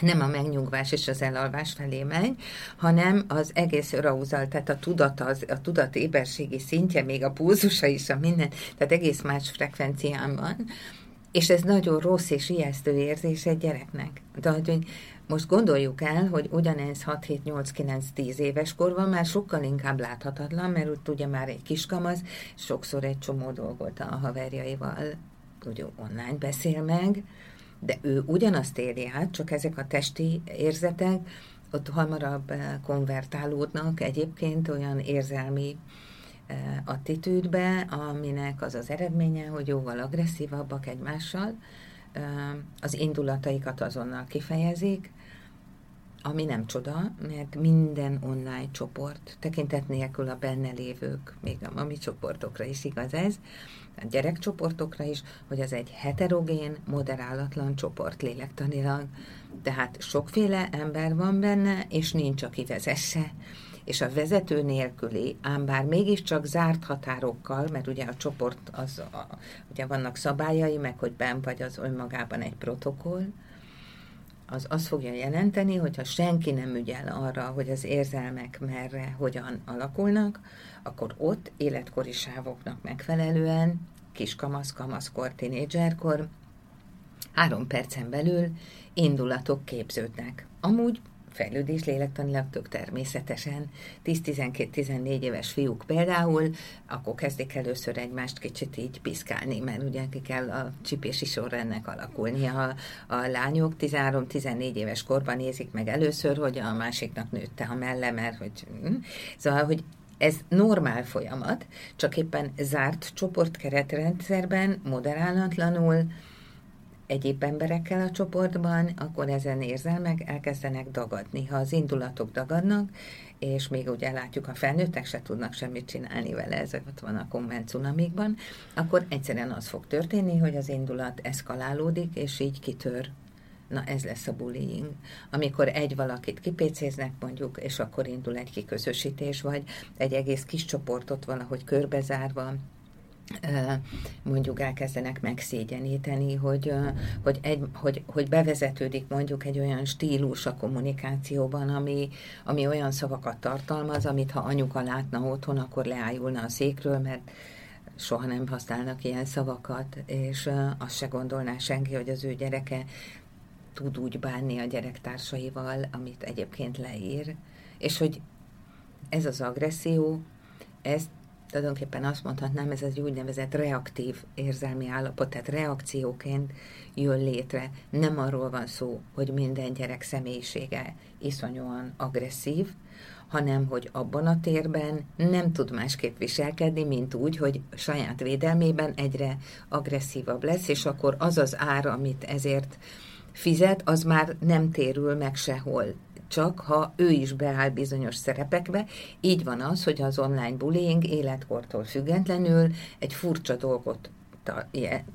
nem a megnyugvás és az elalvás felé megy, hanem az egész rauzal, tehát a tudat, az, a tudat éberségi szintje, még a pulzusa is, a minden, tehát egész más frekvencián van, és ez nagyon rossz és ijesztő érzés egy gyereknek. De hogy most gondoljuk el, hogy ugyanez 6, 7, 8, 9, 10 éves korban már sokkal inkább láthatatlan, mert úgy ugye már egy kiskamasz, sokszor egy csomó dolgot a haverjaival. Ugye online beszél meg, de ő ugyanazt éli át, csak ezek a testi érzetek ott hamarabb eh, konvertálódnak egyébként olyan érzelmi eh, attitűdbe, aminek az az eredménye, hogy jóval agresszívabbak egymással, eh, az indulataikat azonnal kifejezik, ami nem csoda, mert minden online csoport, tekintet nélkül a benne lévők, még a mami csoportokra is igaz ez, a gyerekcsoportokra is, hogy az egy heterogén, moderálatlan csoport lélektanilag. Tehát sokféle ember van benne, és nincs, aki vezesse. És a vezető nélküli, ám bár mégiscsak zárt határokkal, mert ugye a csoport, az, a, ugye vannak szabályai, meg hogy ben vagy az önmagában egy protokoll, az azt fogja jelenteni, hogyha senki nem ügyel arra, hogy az érzelmek merre, hogyan alakulnak, akkor ott életkori sávoknak megfelelően, kiskamasz, kamaszkor, tinédzserkor, három percen belül indulatok képződnek. Amúgy fejlődés lélektanilag tök természetesen. 10-12-14 éves fiúk például, akkor kezdik először egymást kicsit így piszkálni, mert ugye ki kell a csipési sorrendnek alakulni. A, a lányok 13-14 éves korban nézik meg először, hogy a másiknak nőtte a melle, mert hogy... Hm? Szóval, hogy ez normál folyamat, csak éppen zárt csoportkeretrendszerben, moderálatlanul, egyéb emberekkel a csoportban, akkor ezen érzelmek elkezdenek dagadni. Ha az indulatok dagadnak, és még ugye látjuk, a felnőttek se tudnak semmit csinálni vele, ezek ott van a konvencunamikban, akkor egyszerűen az fog történni, hogy az indulat eszkalálódik, és így kitör Na ez lesz a bullying. Amikor egy valakit kipécéznek mondjuk, és akkor indul egy kiközösítés, vagy egy egész kis csoportot valahogy körbezárva, mondjuk elkezdenek megszégyeníteni, hogy, hogy, egy, hogy, hogy bevezetődik mondjuk egy olyan stílus a kommunikációban, ami, ami olyan szavakat tartalmaz, amit ha anyuka látna otthon, akkor leájulna a székről, mert soha nem használnak ilyen szavakat, és azt se gondolná senki, hogy az ő gyereke tud úgy bánni a gyerektársaival, amit egyébként leír, és hogy ez az agresszió, ez tulajdonképpen azt mondhatnám, ez egy úgynevezett reaktív érzelmi állapot, tehát reakcióként jön létre. Nem arról van szó, hogy minden gyerek személyisége iszonyúan agresszív, hanem hogy abban a térben nem tud másképp viselkedni, mint úgy, hogy saját védelmében egyre agresszívabb lesz, és akkor az az ár, amit ezért fizet, az már nem térül meg sehol csak ha ő is beáll bizonyos szerepekbe. Így van az, hogy az online bullying életkortól függetlenül egy furcsa dolgot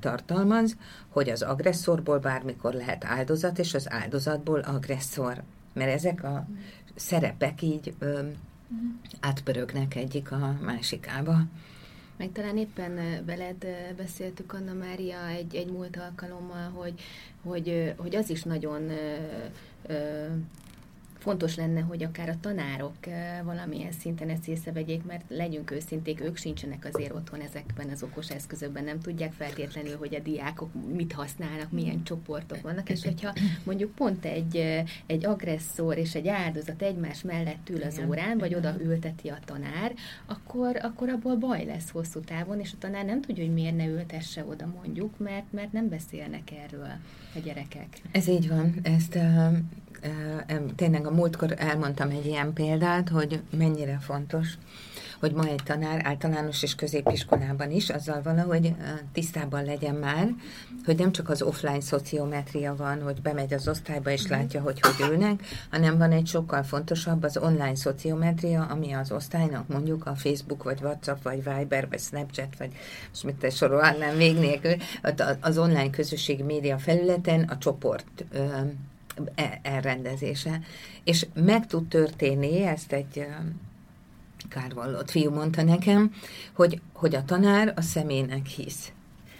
tartalmaz, hogy az agresszorból bármikor lehet áldozat, és az áldozatból agresszor. Mert ezek a szerepek így ö, átpörögnek egyik a másikába. Meg talán éppen veled beszéltük, Anna Mária, egy, egy múlt alkalommal, hogy, hogy, hogy az is nagyon fontos lenne, hogy akár a tanárok eh, valamilyen szinten ezt észrevegyék, mert legyünk őszinték, ők sincsenek azért otthon ezekben az okos eszközökben, nem tudják feltétlenül, hogy a diákok mit használnak, milyen csoportok vannak, és hogyha mondjuk pont egy, eh, egy agresszor és egy áldozat egymás mellett ül az órán, vagy oda ülteti a tanár, akkor, akkor abból baj lesz hosszú távon, és a tanár nem tudja, hogy miért ne ültesse oda mondjuk, mert, mert nem beszélnek erről a gyerekek. Ez így van. Ezt uh, tényleg a múltkor elmondtam egy ilyen példát, hogy mennyire fontos, hogy ma egy tanár általános és középiskolában is azzal valahogy tisztában legyen már, hogy nem csak az offline szociometria van, hogy bemegy az osztályba és látja, hogy hogy ülnek, hanem van egy sokkal fontosabb az online szociometria, ami az osztálynak mondjuk a Facebook, vagy WhatsApp, vagy Viber, vagy Snapchat, vagy most mit te sorolnám még nélkül, az online közösségi média felületen a csoport elrendezése. És meg tud történni, ezt egy kárvallott fiú mondta nekem, hogy, hogy a tanár a személynek hisz.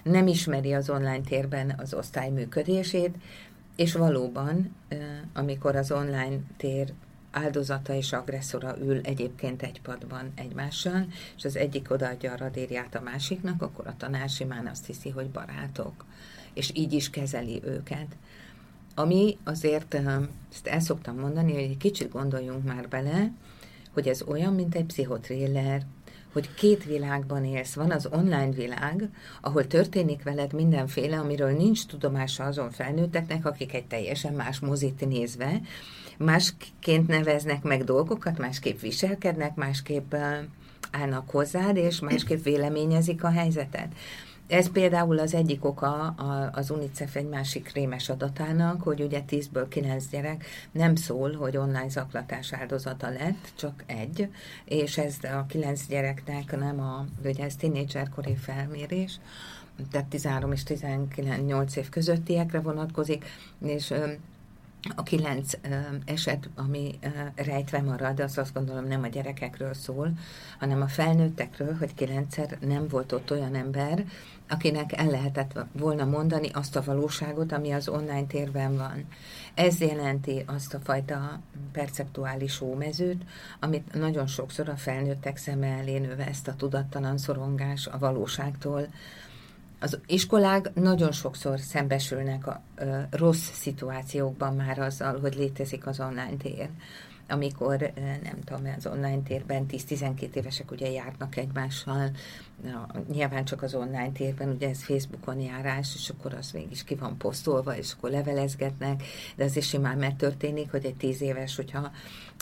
Nem ismeri az online térben az osztály működését, és valóban, amikor az online tér áldozata és agresszora ül egyébként egy padban egymással, és az egyik odaadja a radírját a másiknak, akkor a tanár simán azt hiszi, hogy barátok, és így is kezeli őket. Ami azért, ezt el szoktam mondani, hogy egy kicsit gondoljunk már bele, hogy ez olyan, mint egy pszichotréler, hogy két világban élsz. Van az online világ, ahol történik veled mindenféle, amiről nincs tudomása azon felnőtteknek, akik egy teljesen más mozit nézve, másként neveznek meg dolgokat, másképp viselkednek, másképp állnak hozzád, és másképp véleményezik a helyzetet. Ez például az egyik oka az UNICEF egy másik rémes adatának, hogy ugye 10-ből 9 gyerek nem szól, hogy online zaklatás áldozata lett, csak egy, és ez a 9 gyereknek nem a, ugye ez tínédzserkori felmérés, tehát 13 és 19 év közöttiekre vonatkozik, és a kilenc eset, ami rejtve marad, az azt gondolom nem a gyerekekről szól, hanem a felnőttekről, hogy kilencszer nem volt ott olyan ember, akinek el lehetett volna mondani azt a valóságot, ami az online térben van. Ez jelenti azt a fajta perceptuális ómezőt, amit nagyon sokszor a felnőttek szeme elé növe ezt a tudattalan szorongás a valóságtól, az iskolák nagyon sokszor szembesülnek a ö, rossz szituációkban már azzal, hogy létezik az online tér. Amikor nem tudom, az online térben 10-12 évesek ugye járnak egymással, na, nyilván csak az online térben, ugye ez Facebookon járás, és akkor az mégis ki van posztolva, és akkor levelezgetnek, de az is simán megtörténik, hogy egy 10 éves, hogyha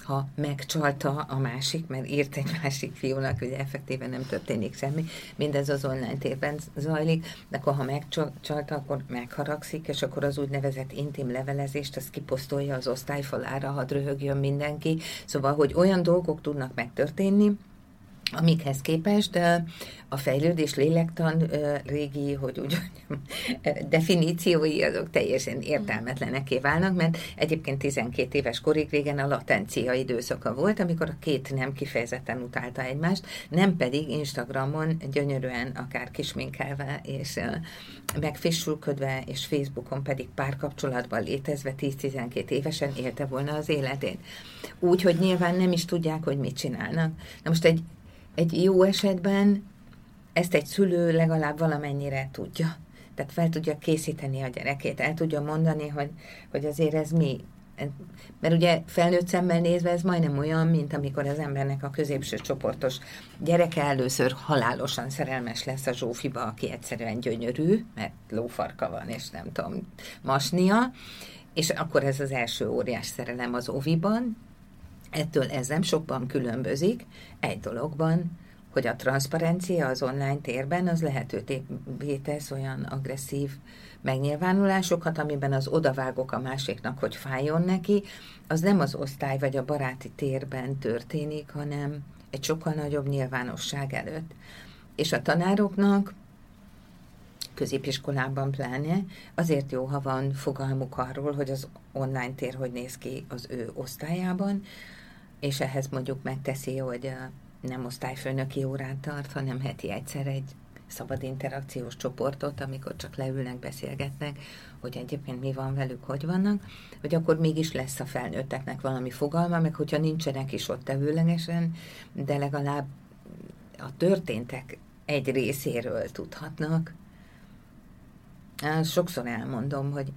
ha megcsalta a másik, mert írt egy másik fiúnak, ugye effektíven nem történik semmi, mindez az online térben zajlik, de akkor ha megcsalta, akkor megharagszik, és akkor az úgynevezett intim levelezést, azt kiposztolja az osztályfalára, hadd röhögjön mindenki. Szóval, hogy olyan dolgok tudnak megtörténni, amikhez képest a fejlődés lélektan régi, hogy úgy definíciói azok teljesen értelmetleneké válnak, mert egyébként 12 éves korig régen a latencia időszaka volt, amikor a két nem kifejezetten utálta egymást, nem pedig Instagramon gyönyörűen akár kisminkelve és megfésülködve, és Facebookon pedig párkapcsolatban létezve 10-12 évesen élte volna az életét. Úgy, hogy nyilván nem is tudják, hogy mit csinálnak. Na most egy egy jó esetben ezt egy szülő legalább valamennyire tudja. Tehát fel tudja készíteni a gyerekét, el tudja mondani, hogy, hogy azért ez mi. Mert ugye felnőtt szemmel nézve ez majdnem olyan, mint amikor az embernek a középső csoportos gyereke először halálosan szerelmes lesz a Zsófiba, aki egyszerűen gyönyörű, mert lófarka van, és nem tudom, masnia, és akkor ez az első óriás szerelem az oviban, Ettől ez nem sokban különbözik, egy dologban, hogy a transzparencia az online térben az lehetővé tesz olyan agresszív megnyilvánulásokat, amiben az odavágok a másiknak, hogy fájjon neki, az nem az osztály vagy a baráti térben történik, hanem egy sokkal nagyobb nyilvánosság előtt. És a tanároknak középiskolában pláne, azért jó, ha van fogalmuk arról, hogy az online tér hogy néz ki az ő osztályában, és ehhez mondjuk megteszi, hogy nem osztályfőnöki órát tart, hanem heti egyszer egy szabad interakciós csoportot, amikor csak leülnek, beszélgetnek, hogy egyébként mi van velük, hogy vannak, hogy akkor mégis lesz a felnőtteknek valami fogalma, meg hogyha nincsenek is ott tevőlegesen, de legalább a történtek egy részéről tudhatnak. Sokszor elmondom, hogy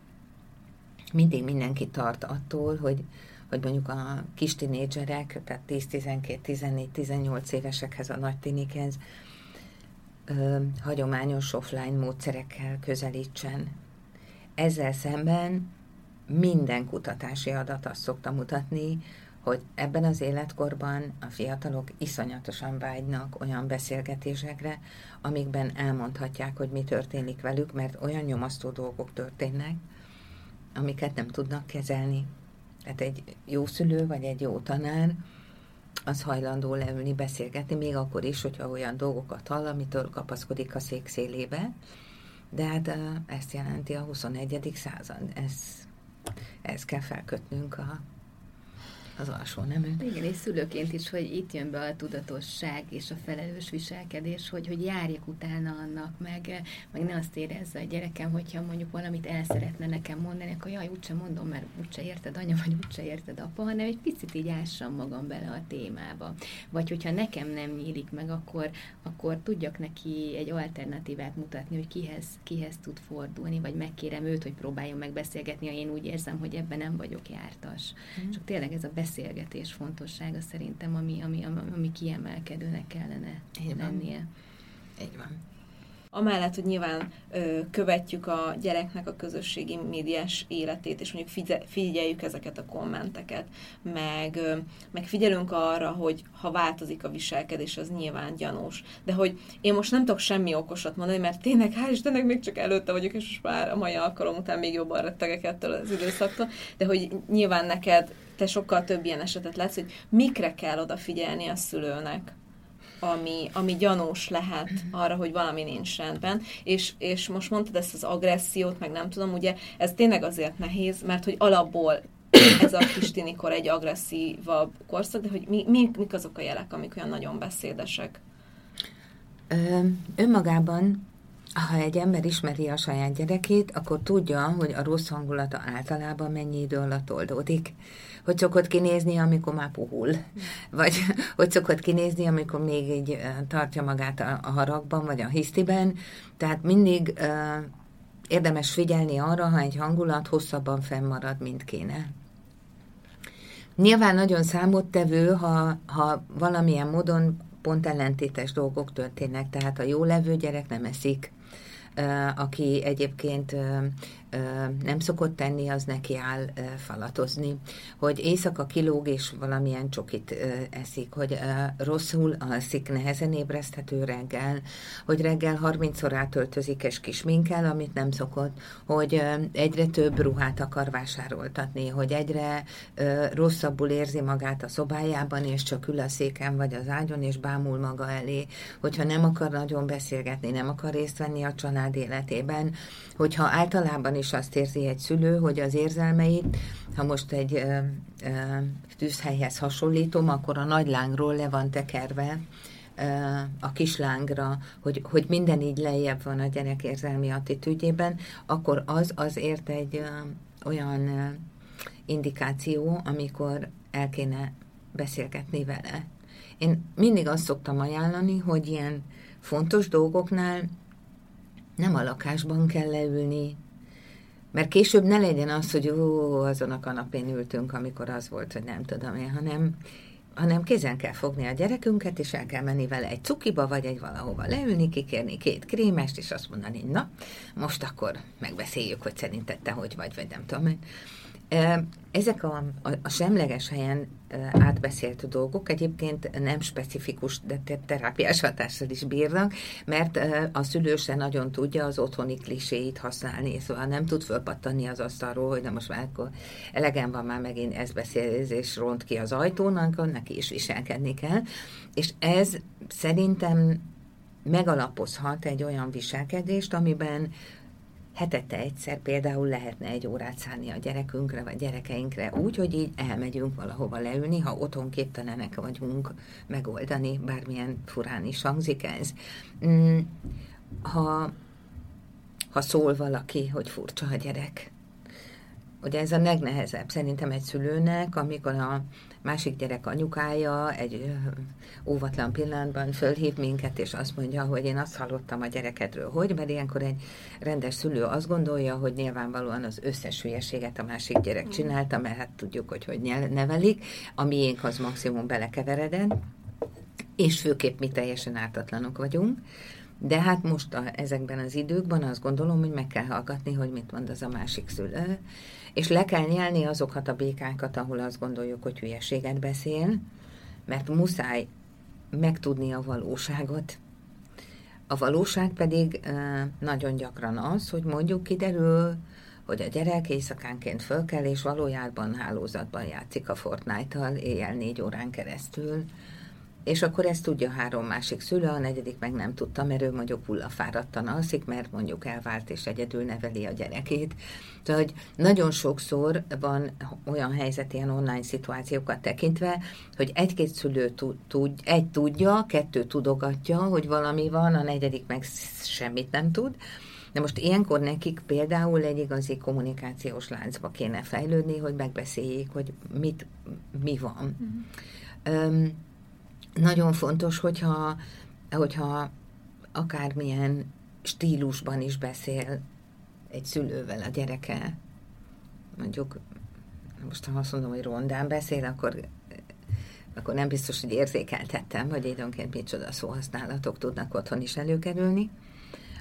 mindig mindenki tart attól, hogy hogy mondjuk a kis tinédzserek, tehát 10-12-14-18 évesekhez, a nagy tinikhez ö, hagyományos offline módszerekkel közelítsen. Ezzel szemben minden kutatási adat azt szokta mutatni, hogy ebben az életkorban a fiatalok iszonyatosan vágynak olyan beszélgetésekre, amikben elmondhatják, hogy mi történik velük, mert olyan nyomasztó dolgok történnek, amiket nem tudnak kezelni. Tehát egy jó szülő vagy egy jó tanár az hajlandó leülni, beszélgetni, még akkor is, hogyha olyan dolgokat hall, amitől kapaszkodik a szék szélébe. De hát ezt jelenti a 21. század. Ez, ez kell felkötnünk a az alsó nemű. Igen, és szülőként is, hogy itt jön be a tudatosság és a felelős viselkedés, hogy, hogy járjak utána annak, meg, meg ne azt érezze a gyerekem, hogyha mondjuk valamit el szeretne nekem mondani, akkor jaj, úgyse mondom, mert úgyse érted anya, vagy úgyse érted apa, hanem egy picit így ássam magam bele a témába. Vagy hogyha nekem nem nyílik meg, akkor, akkor tudjak neki egy alternatívát mutatni, hogy kihez, kihez tud fordulni, vagy megkérem őt, hogy próbáljon megbeszélgetni, ha én úgy érzem, hogy ebben nem vagyok jártas. Mm. Csak tényleg ez a beszélgetés fontossága szerintem, ami, ami, ami, kiemelkedőnek kellene Így van. lennie. Így van. Amellett, hogy nyilván ö, követjük a gyereknek a közösségi médiás életét, és mondjuk figye, figyeljük ezeket a kommenteket, meg, ö, meg figyelünk arra, hogy ha változik a viselkedés, az nyilván gyanús. De hogy én most nem tudok semmi okosat mondani, mert tényleg, hál' Istennek még csak előtte vagyok, és most már a mai alkalom után még jobban rettegek ettől az időszaktól, de hogy nyilván neked te sokkal több ilyen esetet látsz, hogy mikre kell odafigyelni a szülőnek ami, ami gyanús lehet arra, hogy valami nincs rendben, és, és most mondtad ezt az agressziót, meg nem tudom, ugye ez tényleg azért nehéz, mert hogy alapból ez a kis tinikor egy agresszívabb korszak, de hogy mi, mi, mik azok a jelek, amik olyan nagyon beszédesek? Ö, önmagában ha egy ember ismeri a saját gyerekét, akkor tudja, hogy a rossz hangulata általában mennyi idő alatt oldódik. Hogy szokott kinézni, amikor már puhul. Vagy hogy szokott kinézni, amikor még így tartja magát a, haragban, vagy a hisztiben. Tehát mindig érdemes figyelni arra, ha egy hangulat hosszabban fennmarad, mint kéne. Nyilván nagyon számottevő, ha, ha valamilyen módon pont ellentétes dolgok történnek, tehát a jó levő gyerek nem eszik, aki egyébként nem szokott tenni, az neki áll falatozni, hogy éjszaka kilóg és valamilyen csokit eszik, hogy rosszul alszik, nehezen ébreszthető reggel, hogy reggel 30-szor átöltözik és kisminkel, amit nem szokott, hogy egyre több ruhát akar vásároltatni, hogy egyre rosszabbul érzi magát a szobájában, és csak ül a széken vagy az ágyon, és bámul maga elé, hogyha nem akar nagyon beszélgetni, nem akar részt venni a család életében, hogyha általában is azt érzi egy szülő, hogy az érzelmeit, ha most egy ö, ö, tűzhelyhez hasonlítom, akkor a nagy lángról le van tekerve ö, a kislángra, hogy, hogy minden így lejjebb van a gyerek érzelmi attitűdjében, akkor az azért egy ö, olyan ö, indikáció, amikor el kéne beszélgetni vele. Én mindig azt szoktam ajánlani, hogy ilyen fontos dolgoknál nem a lakásban kell leülni, mert később ne legyen az, hogy ó, azon a kanapén ültünk, amikor az volt, hogy nem tudom én, hanem, hanem kézen kell fogni a gyerekünket, és el kell menni vele egy cukiba, vagy egy valahova leülni, kikérni két krémest, és azt mondani, na, most akkor megbeszéljük, hogy szerinted te hogy vagy, vagy nem tudom én. Ezek a, a, a semleges helyen átbeszélt dolgok egyébként nem specifikus, de terápiás hatással is bírnak, mert a szülő se nagyon tudja az otthoni kliséit használni, szóval nem tud fölpattani az asztalról, hogy na most már akkor elegem van már megint ez beszélés ront ki az ajtón, akkor neki is viselkedni kell. És ez szerintem megalapozhat egy olyan viselkedést, amiben hetette egyszer például lehetne egy órát szállni a gyerekünkre, vagy gyerekeinkre úgy, hogy így elmegyünk valahova leülni, ha otthon képtelenek vagyunk megoldani, bármilyen furán is hangzik ez. Mm, ha, ha szól valaki, hogy furcsa a gyerek, Ugye ez a legnehezebb szerintem egy szülőnek, amikor a másik gyerek anyukája egy óvatlan pillanatban fölhív minket, és azt mondja, hogy én azt hallottam a gyerekedről, hogy, mert ilyenkor egy rendes szülő azt gondolja, hogy nyilvánvalóan az összes hülyeséget a másik gyerek csinálta, mert hát tudjuk, hogy hogy nevelik, a miénk az maximum belekeveredett, és főképp mi teljesen ártatlanok vagyunk. De hát most a, ezekben az időkben azt gondolom, hogy meg kell hallgatni, hogy mit mond az a másik szülő, és le kell nyelni azokat a békákat, ahol azt gondoljuk, hogy hülyeséget beszél, mert muszáj megtudni a valóságot. A valóság pedig nagyon gyakran az, hogy mondjuk kiderül, hogy a gyerek éjszakánként fölkel, és valójában hálózatban játszik a Fortnite-tal éjjel négy órán keresztül, és akkor ezt tudja három másik szülő, a negyedik meg nem tudta, mert ő mondjuk hullafáradtan alszik, mert mondjuk elvált és egyedül neveli a gyerekét. Tehát, hogy nagyon sokszor van olyan helyzet, ilyen online szituációkat tekintve, hogy egy-két szülő tud, egy tudja, kettő tudogatja, hogy valami van, a negyedik meg semmit nem tud, de most ilyenkor nekik például egy igazi kommunikációs láncba kéne fejlődni, hogy megbeszéljék, hogy mit, mi van. Mm. Um, nagyon fontos, hogyha, hogyha akármilyen stílusban is beszél egy szülővel a gyereke, mondjuk, most ha azt mondom, hogy rondán beszél, akkor, akkor nem biztos, hogy érzékeltettem, hogy időnként micsoda szóhasználatok tudnak otthon is előkerülni,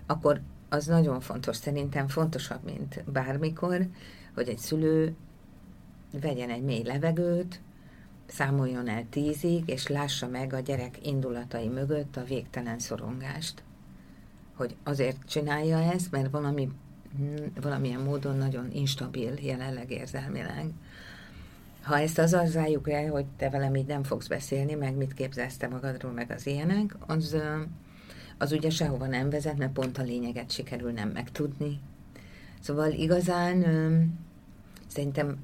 akkor az nagyon fontos, szerintem fontosabb, mint bármikor, hogy egy szülő vegyen egy mély levegőt, számoljon el tízig, és lássa meg a gyerek indulatai mögött a végtelen szorongást. Hogy azért csinálja ezt, mert valami, valamilyen módon nagyon instabil jelenleg érzelmileg. Ha ezt az zárjuk le, hogy te velem így nem fogsz beszélni, meg mit képzelsz te magadról, meg az ilyenek, az, az ugye sehova nem vezet, mert pont a lényeget sikerül nem megtudni. Szóval igazán szerintem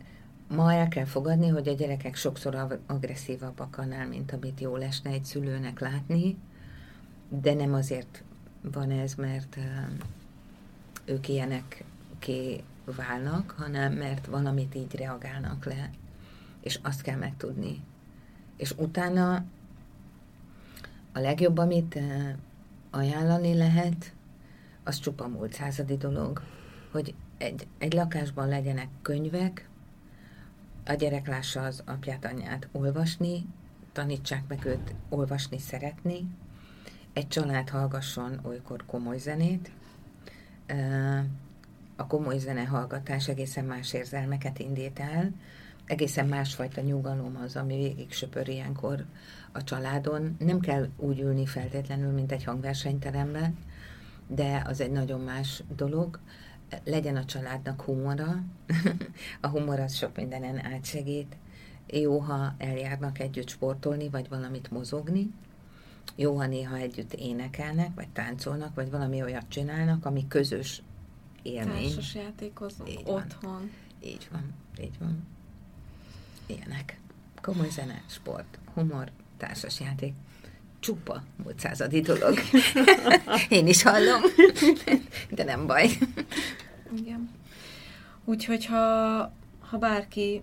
ma el kell fogadni, hogy a gyerekek sokszor agresszívabbak annál, mint amit jó lesne egy szülőnek látni, de nem azért van ez, mert ők ilyenek ké válnak, hanem mert valamit így reagálnak le, és azt kell megtudni. És utána a legjobb, amit ajánlani lehet, az csupa múlt századi dolog, hogy egy, egy lakásban legyenek könyvek, a gyerek lássa az apját, anyját olvasni, tanítsák meg őt olvasni, szeretni, egy család hallgasson olykor komoly zenét, a komoly zene hallgatás egészen más érzelmeket indít el, egészen másfajta nyugalom az, ami végig söpör ilyenkor a családon. Nem kell úgy ülni feltétlenül, mint egy hangversenyteremben, de az egy nagyon más dolog legyen a családnak humora, a humor az sok mindenen átsegít, jó, ha eljárnak együtt sportolni, vagy valamit mozogni, jó, ha néha együtt énekelnek, vagy táncolnak, vagy valami olyat csinálnak, ami közös élmény. Társas játékozunk így otthon. Van. Így van, így van. Ilyenek. Komoly zene, sport, humor, társasjáték. Csupa múlt századi dolog. Én is hallom, de nem baj. Igen. Úgyhogy ha, ha bárki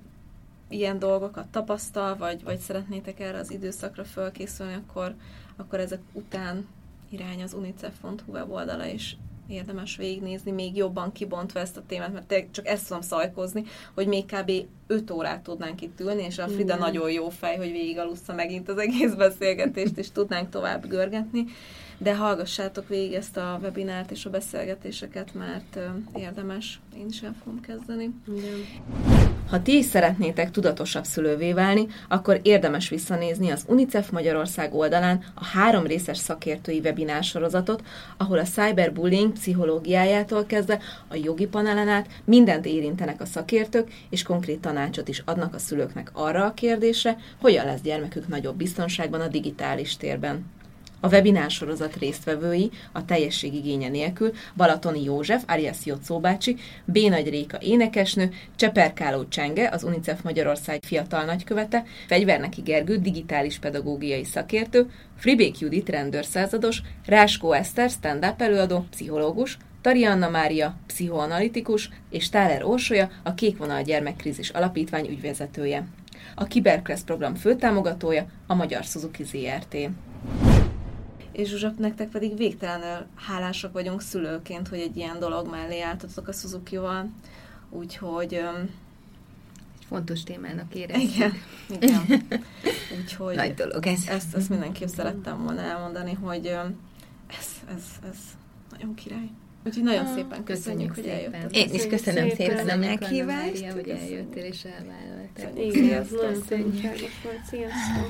ilyen dolgokat tapasztal, vagy, vagy szeretnétek erre az időszakra fölkészülni, akkor, akkor ezek után irány az unicef.hu weboldala, és érdemes végignézni, még jobban kibontva ezt a témát, mert csak ezt tudom szajkozni, hogy még kb. 5 órát tudnánk itt ülni, és a Frida Igen. nagyon jó fej, hogy végigalussza megint az egész beszélgetést, és tudnánk tovább görgetni de hallgassátok végig ezt a webinárt és a beszélgetéseket, mert érdemes. Én is el fogom kezdeni. Igen. Ha ti is szeretnétek tudatosabb szülővé válni, akkor érdemes visszanézni az UNICEF Magyarország oldalán a három részes szakértői webinár sorozatot, ahol a cyberbullying pszichológiájától kezdve a jogi panelen át mindent érintenek a szakértők, és konkrét tanácsot is adnak a szülőknek arra a kérdésre, hogyan lesz gyermekük nagyobb biztonságban a digitális térben. A webinár sorozat résztvevői a teljesség igénye nélkül Balatoni József, alias Jocó bácsi, B. Nagy Réka énekesnő, Cseperkáló Csenge, az UNICEF Magyarország fiatal nagykövete, Fegyverneki Gergő, digitális pedagógiai szakértő, Fribék Judit, rendőrszázados, Ráskó Eszter, stand-up előadó, pszichológus, Tarianna Mária, pszichoanalitikus, és Táler Orsolya, a Kékvonal Gyermekkrízis Alapítvány ügyvezetője. A Kiberkressz program főtámogatója a Magyar Suzuki ZRT és Zsuzsak, nektek pedig végtelenül hálásak vagyunk szülőként, hogy egy ilyen dolog mellé álltatok a Suzuki-val. Úgyhogy... Egy fontos témának érezzük. Igen, igen. Úgyhogy Nagy dolog ez. Ezt, ezt mindenképp szerettem volna elmondani, hogy ez, ez, ez nagyon király. Úgyhogy nagyon Ah, szépen köszönjük, hogy szépen. eljöttél. Én is köszönöm Szépen. szépen a meghívást. Mária, hogy eljöttél és elvállaltál. Igen, ez Sziasztok. nagyon szép volt. Sziasztok!